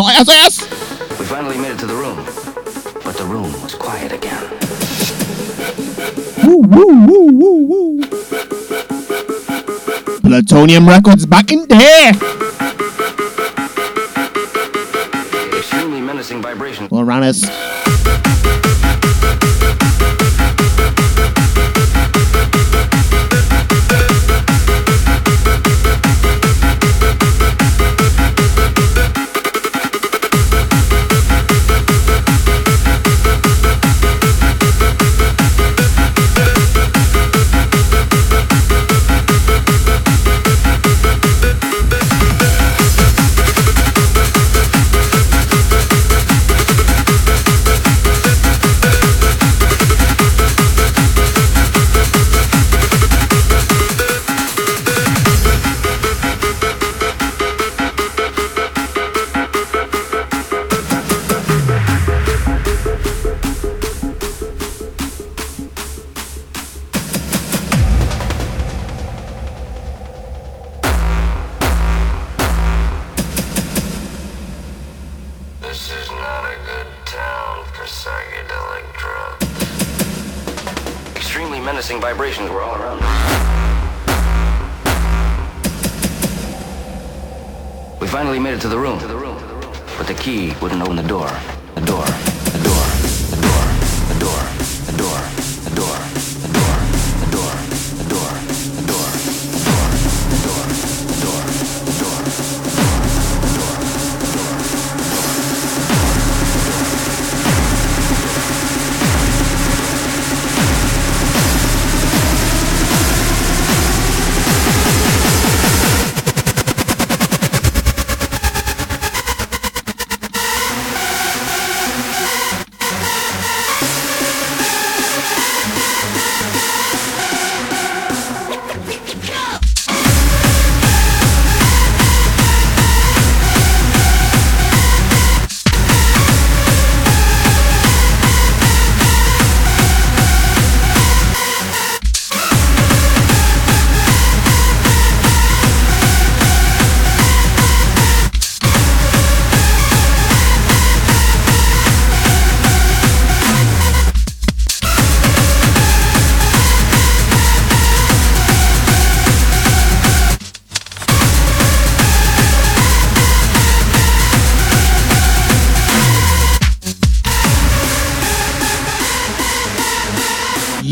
Chronium Records back in there.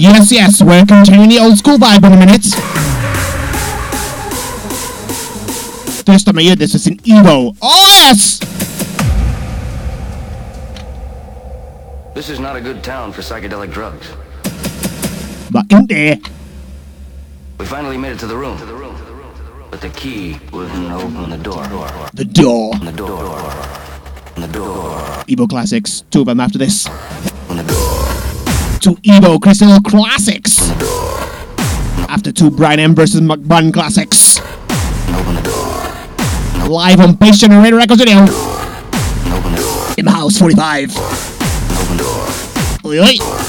Yes, yes, we're continuing the old school vibe in a minute. This time I year, this is an Evo. Oh, yes! This is not a good town for psychedelic drugs. But in there. We finally made it to the room, but the key wouldn't open the door. The door. The door. The door. Evo Classics, two of them after this. Two Evo Crystal Classics. After two Brian M versus McBun Classics. Live on Bass Generator Records Video. In the house 45. Oi, oi.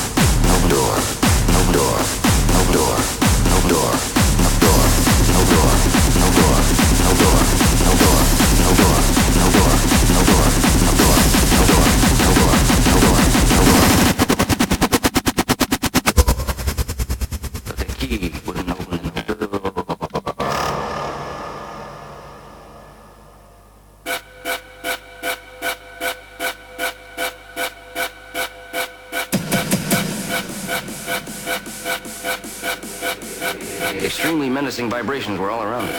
Vibrations were all around us.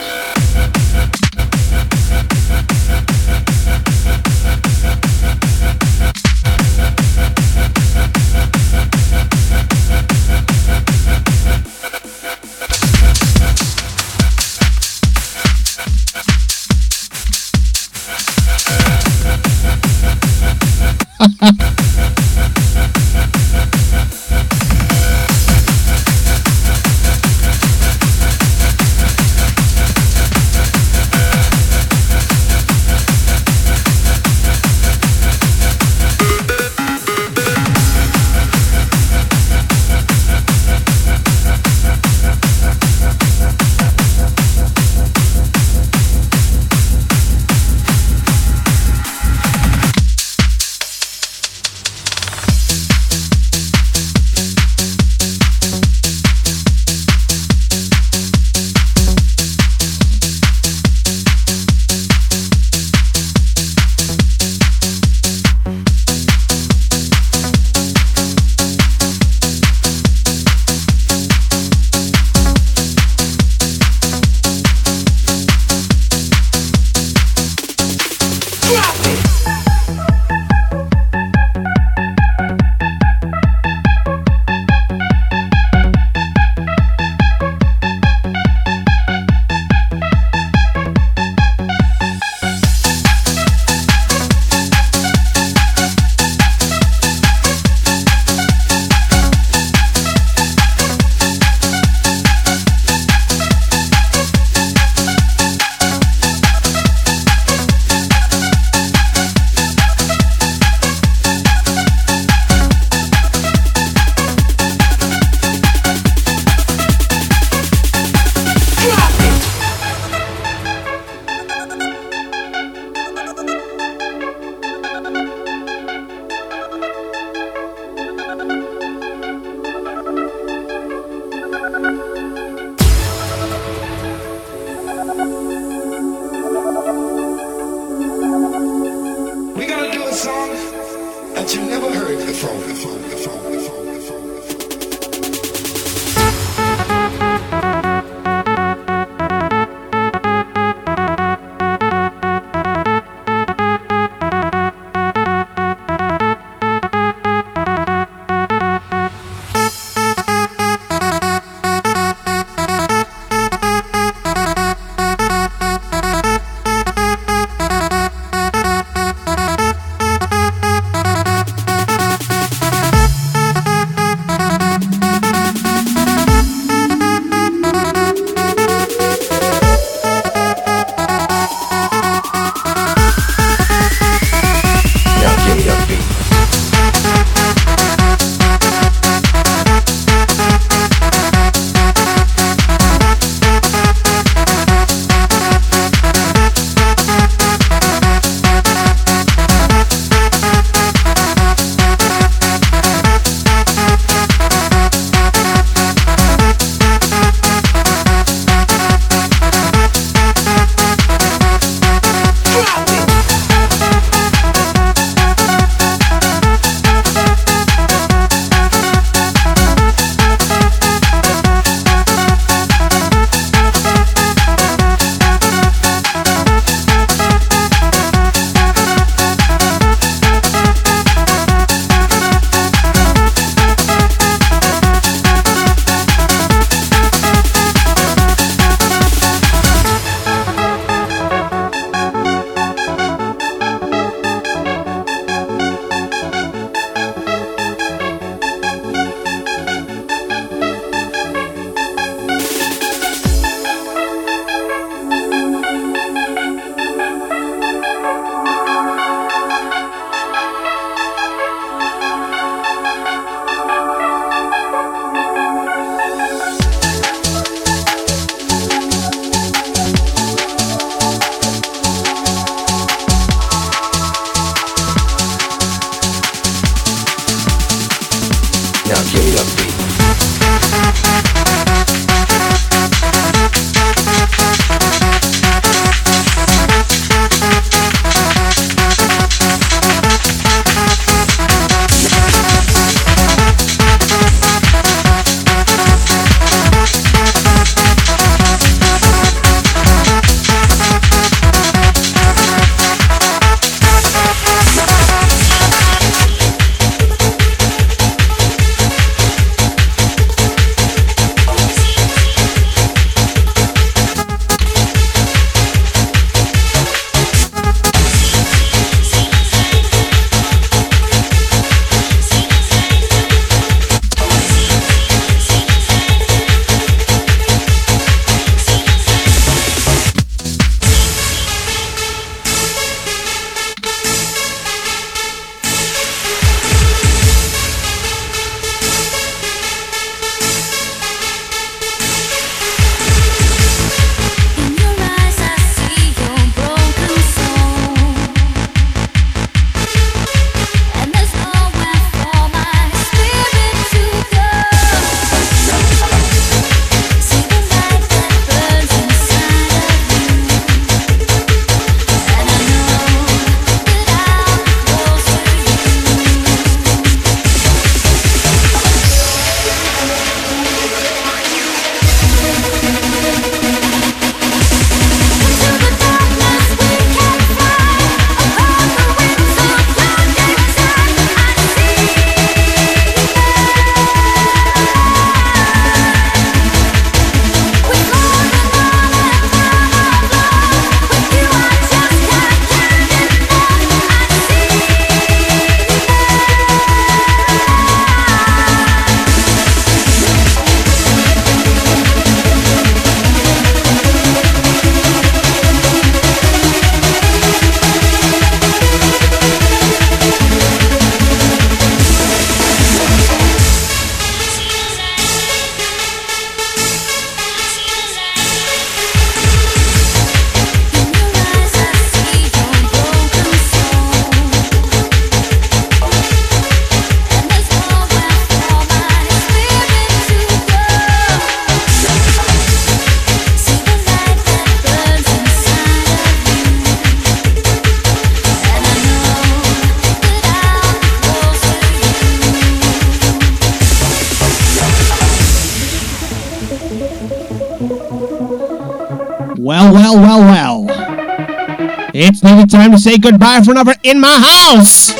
Time to say goodbye for another In My House.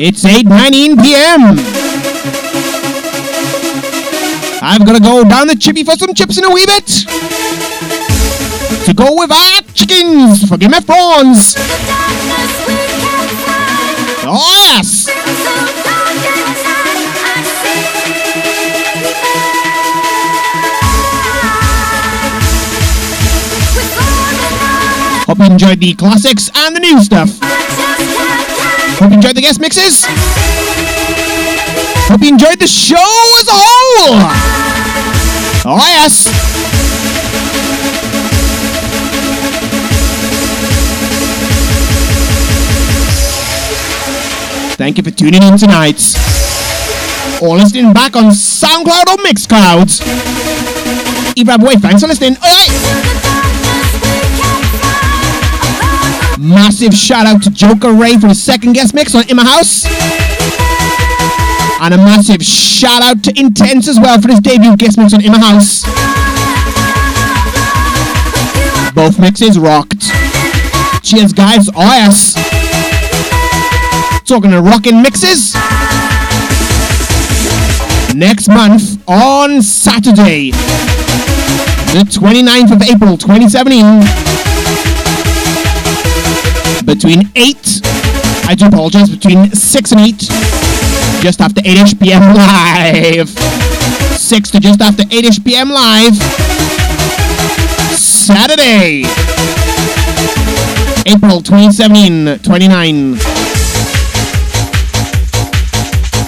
It's 8.19 p.m. I'm gonna go down the chippy for some chips in a wee bit. To go with our chickens forgive of Thrones. Oh, yes. Enjoyed the classics and the new stuff. Hope you enjoyed the guest mixes. Hope you enjoyed the show as a whole. Oh, yes. Thank you for tuning in tonight. Or listening back on SoundCloud or Mixcloud. Either way, thanks for listening. Oi, oi. Massive shout out to Joaker Ray for the second guest mix on In My House. And a massive shout out to Intense as well for his debut guest mix on In My House. Both mixes rocked. Cheers, guys. Oh, yes. Talking to rockin' mixes. Next month on Saturday, the 29th of April 2017 between 8 I do apologize between 6 and 8 just after 8ish p.m. live 6 to just after 8ish p.m. live Saturday April 2017 29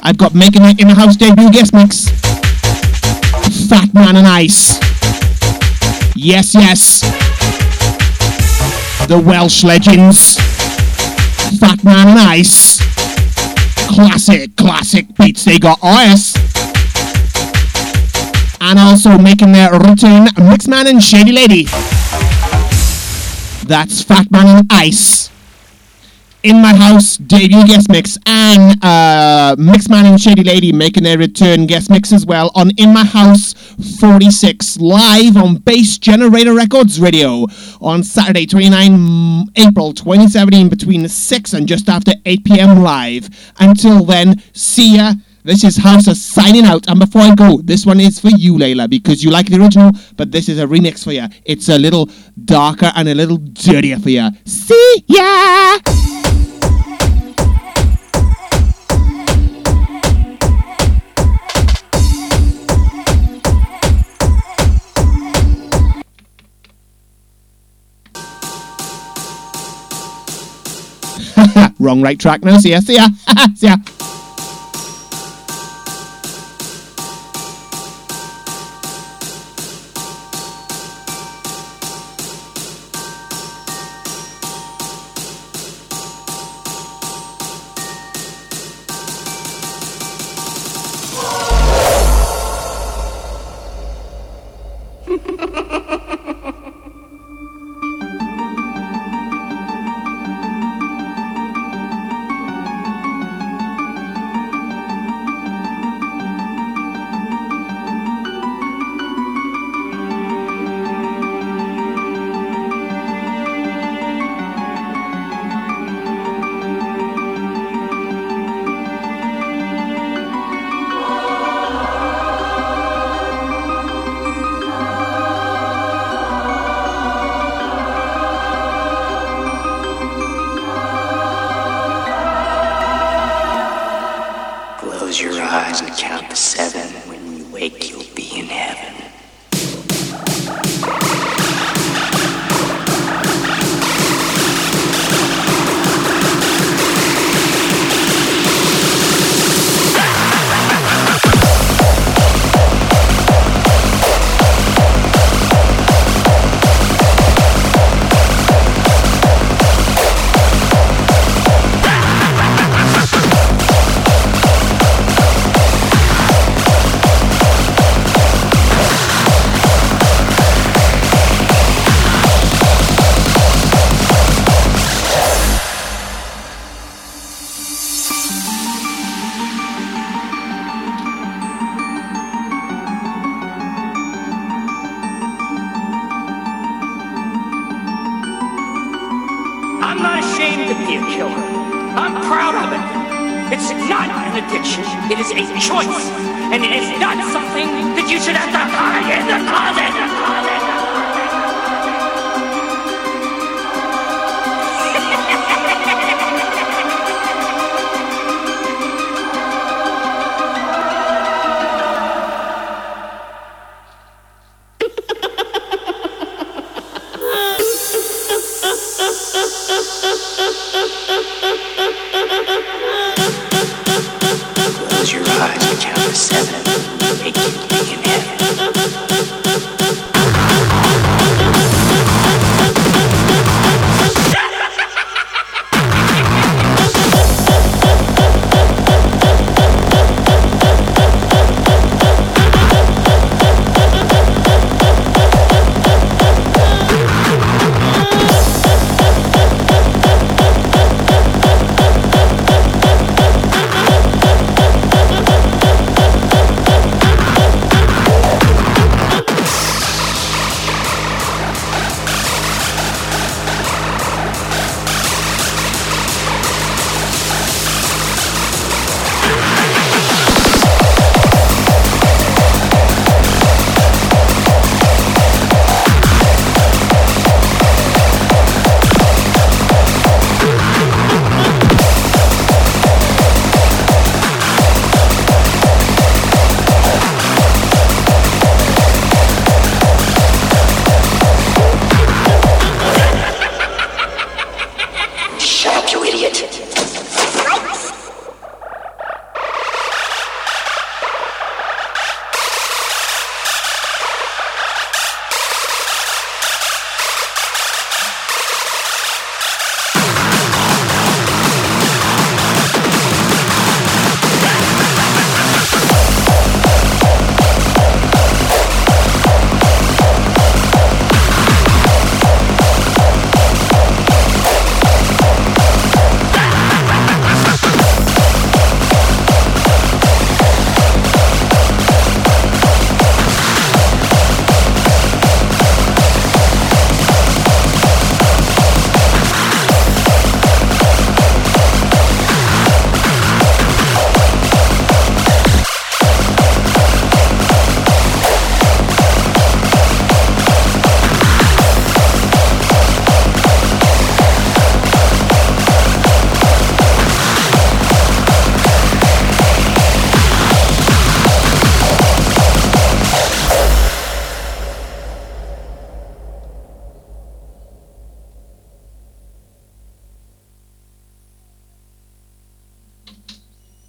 I've got making it in the house debut guest mix Fat Man and Ice Yes yes the Welsh legends. Fat Man and Ice. Classic, classic beats they got OS. And also making their return, Mixman and Shady Lady. That's Fat Man and Ice. In my house debut guest mix and uh, Mixman and Shady Lady making their return guest mix as well on In My House 46 live on Bass Generator Records Radio on Saturday 29 April 2017 between 6 and just after 8 p.m. live. Until then, see ya. This is Houser signing out. And before I go, this one is for you, Layla, because you like the original, but this is a remix for you. It's a little darker and a little dirtier for you. See ya! Wrong right track now. See ya. See ya. see ya.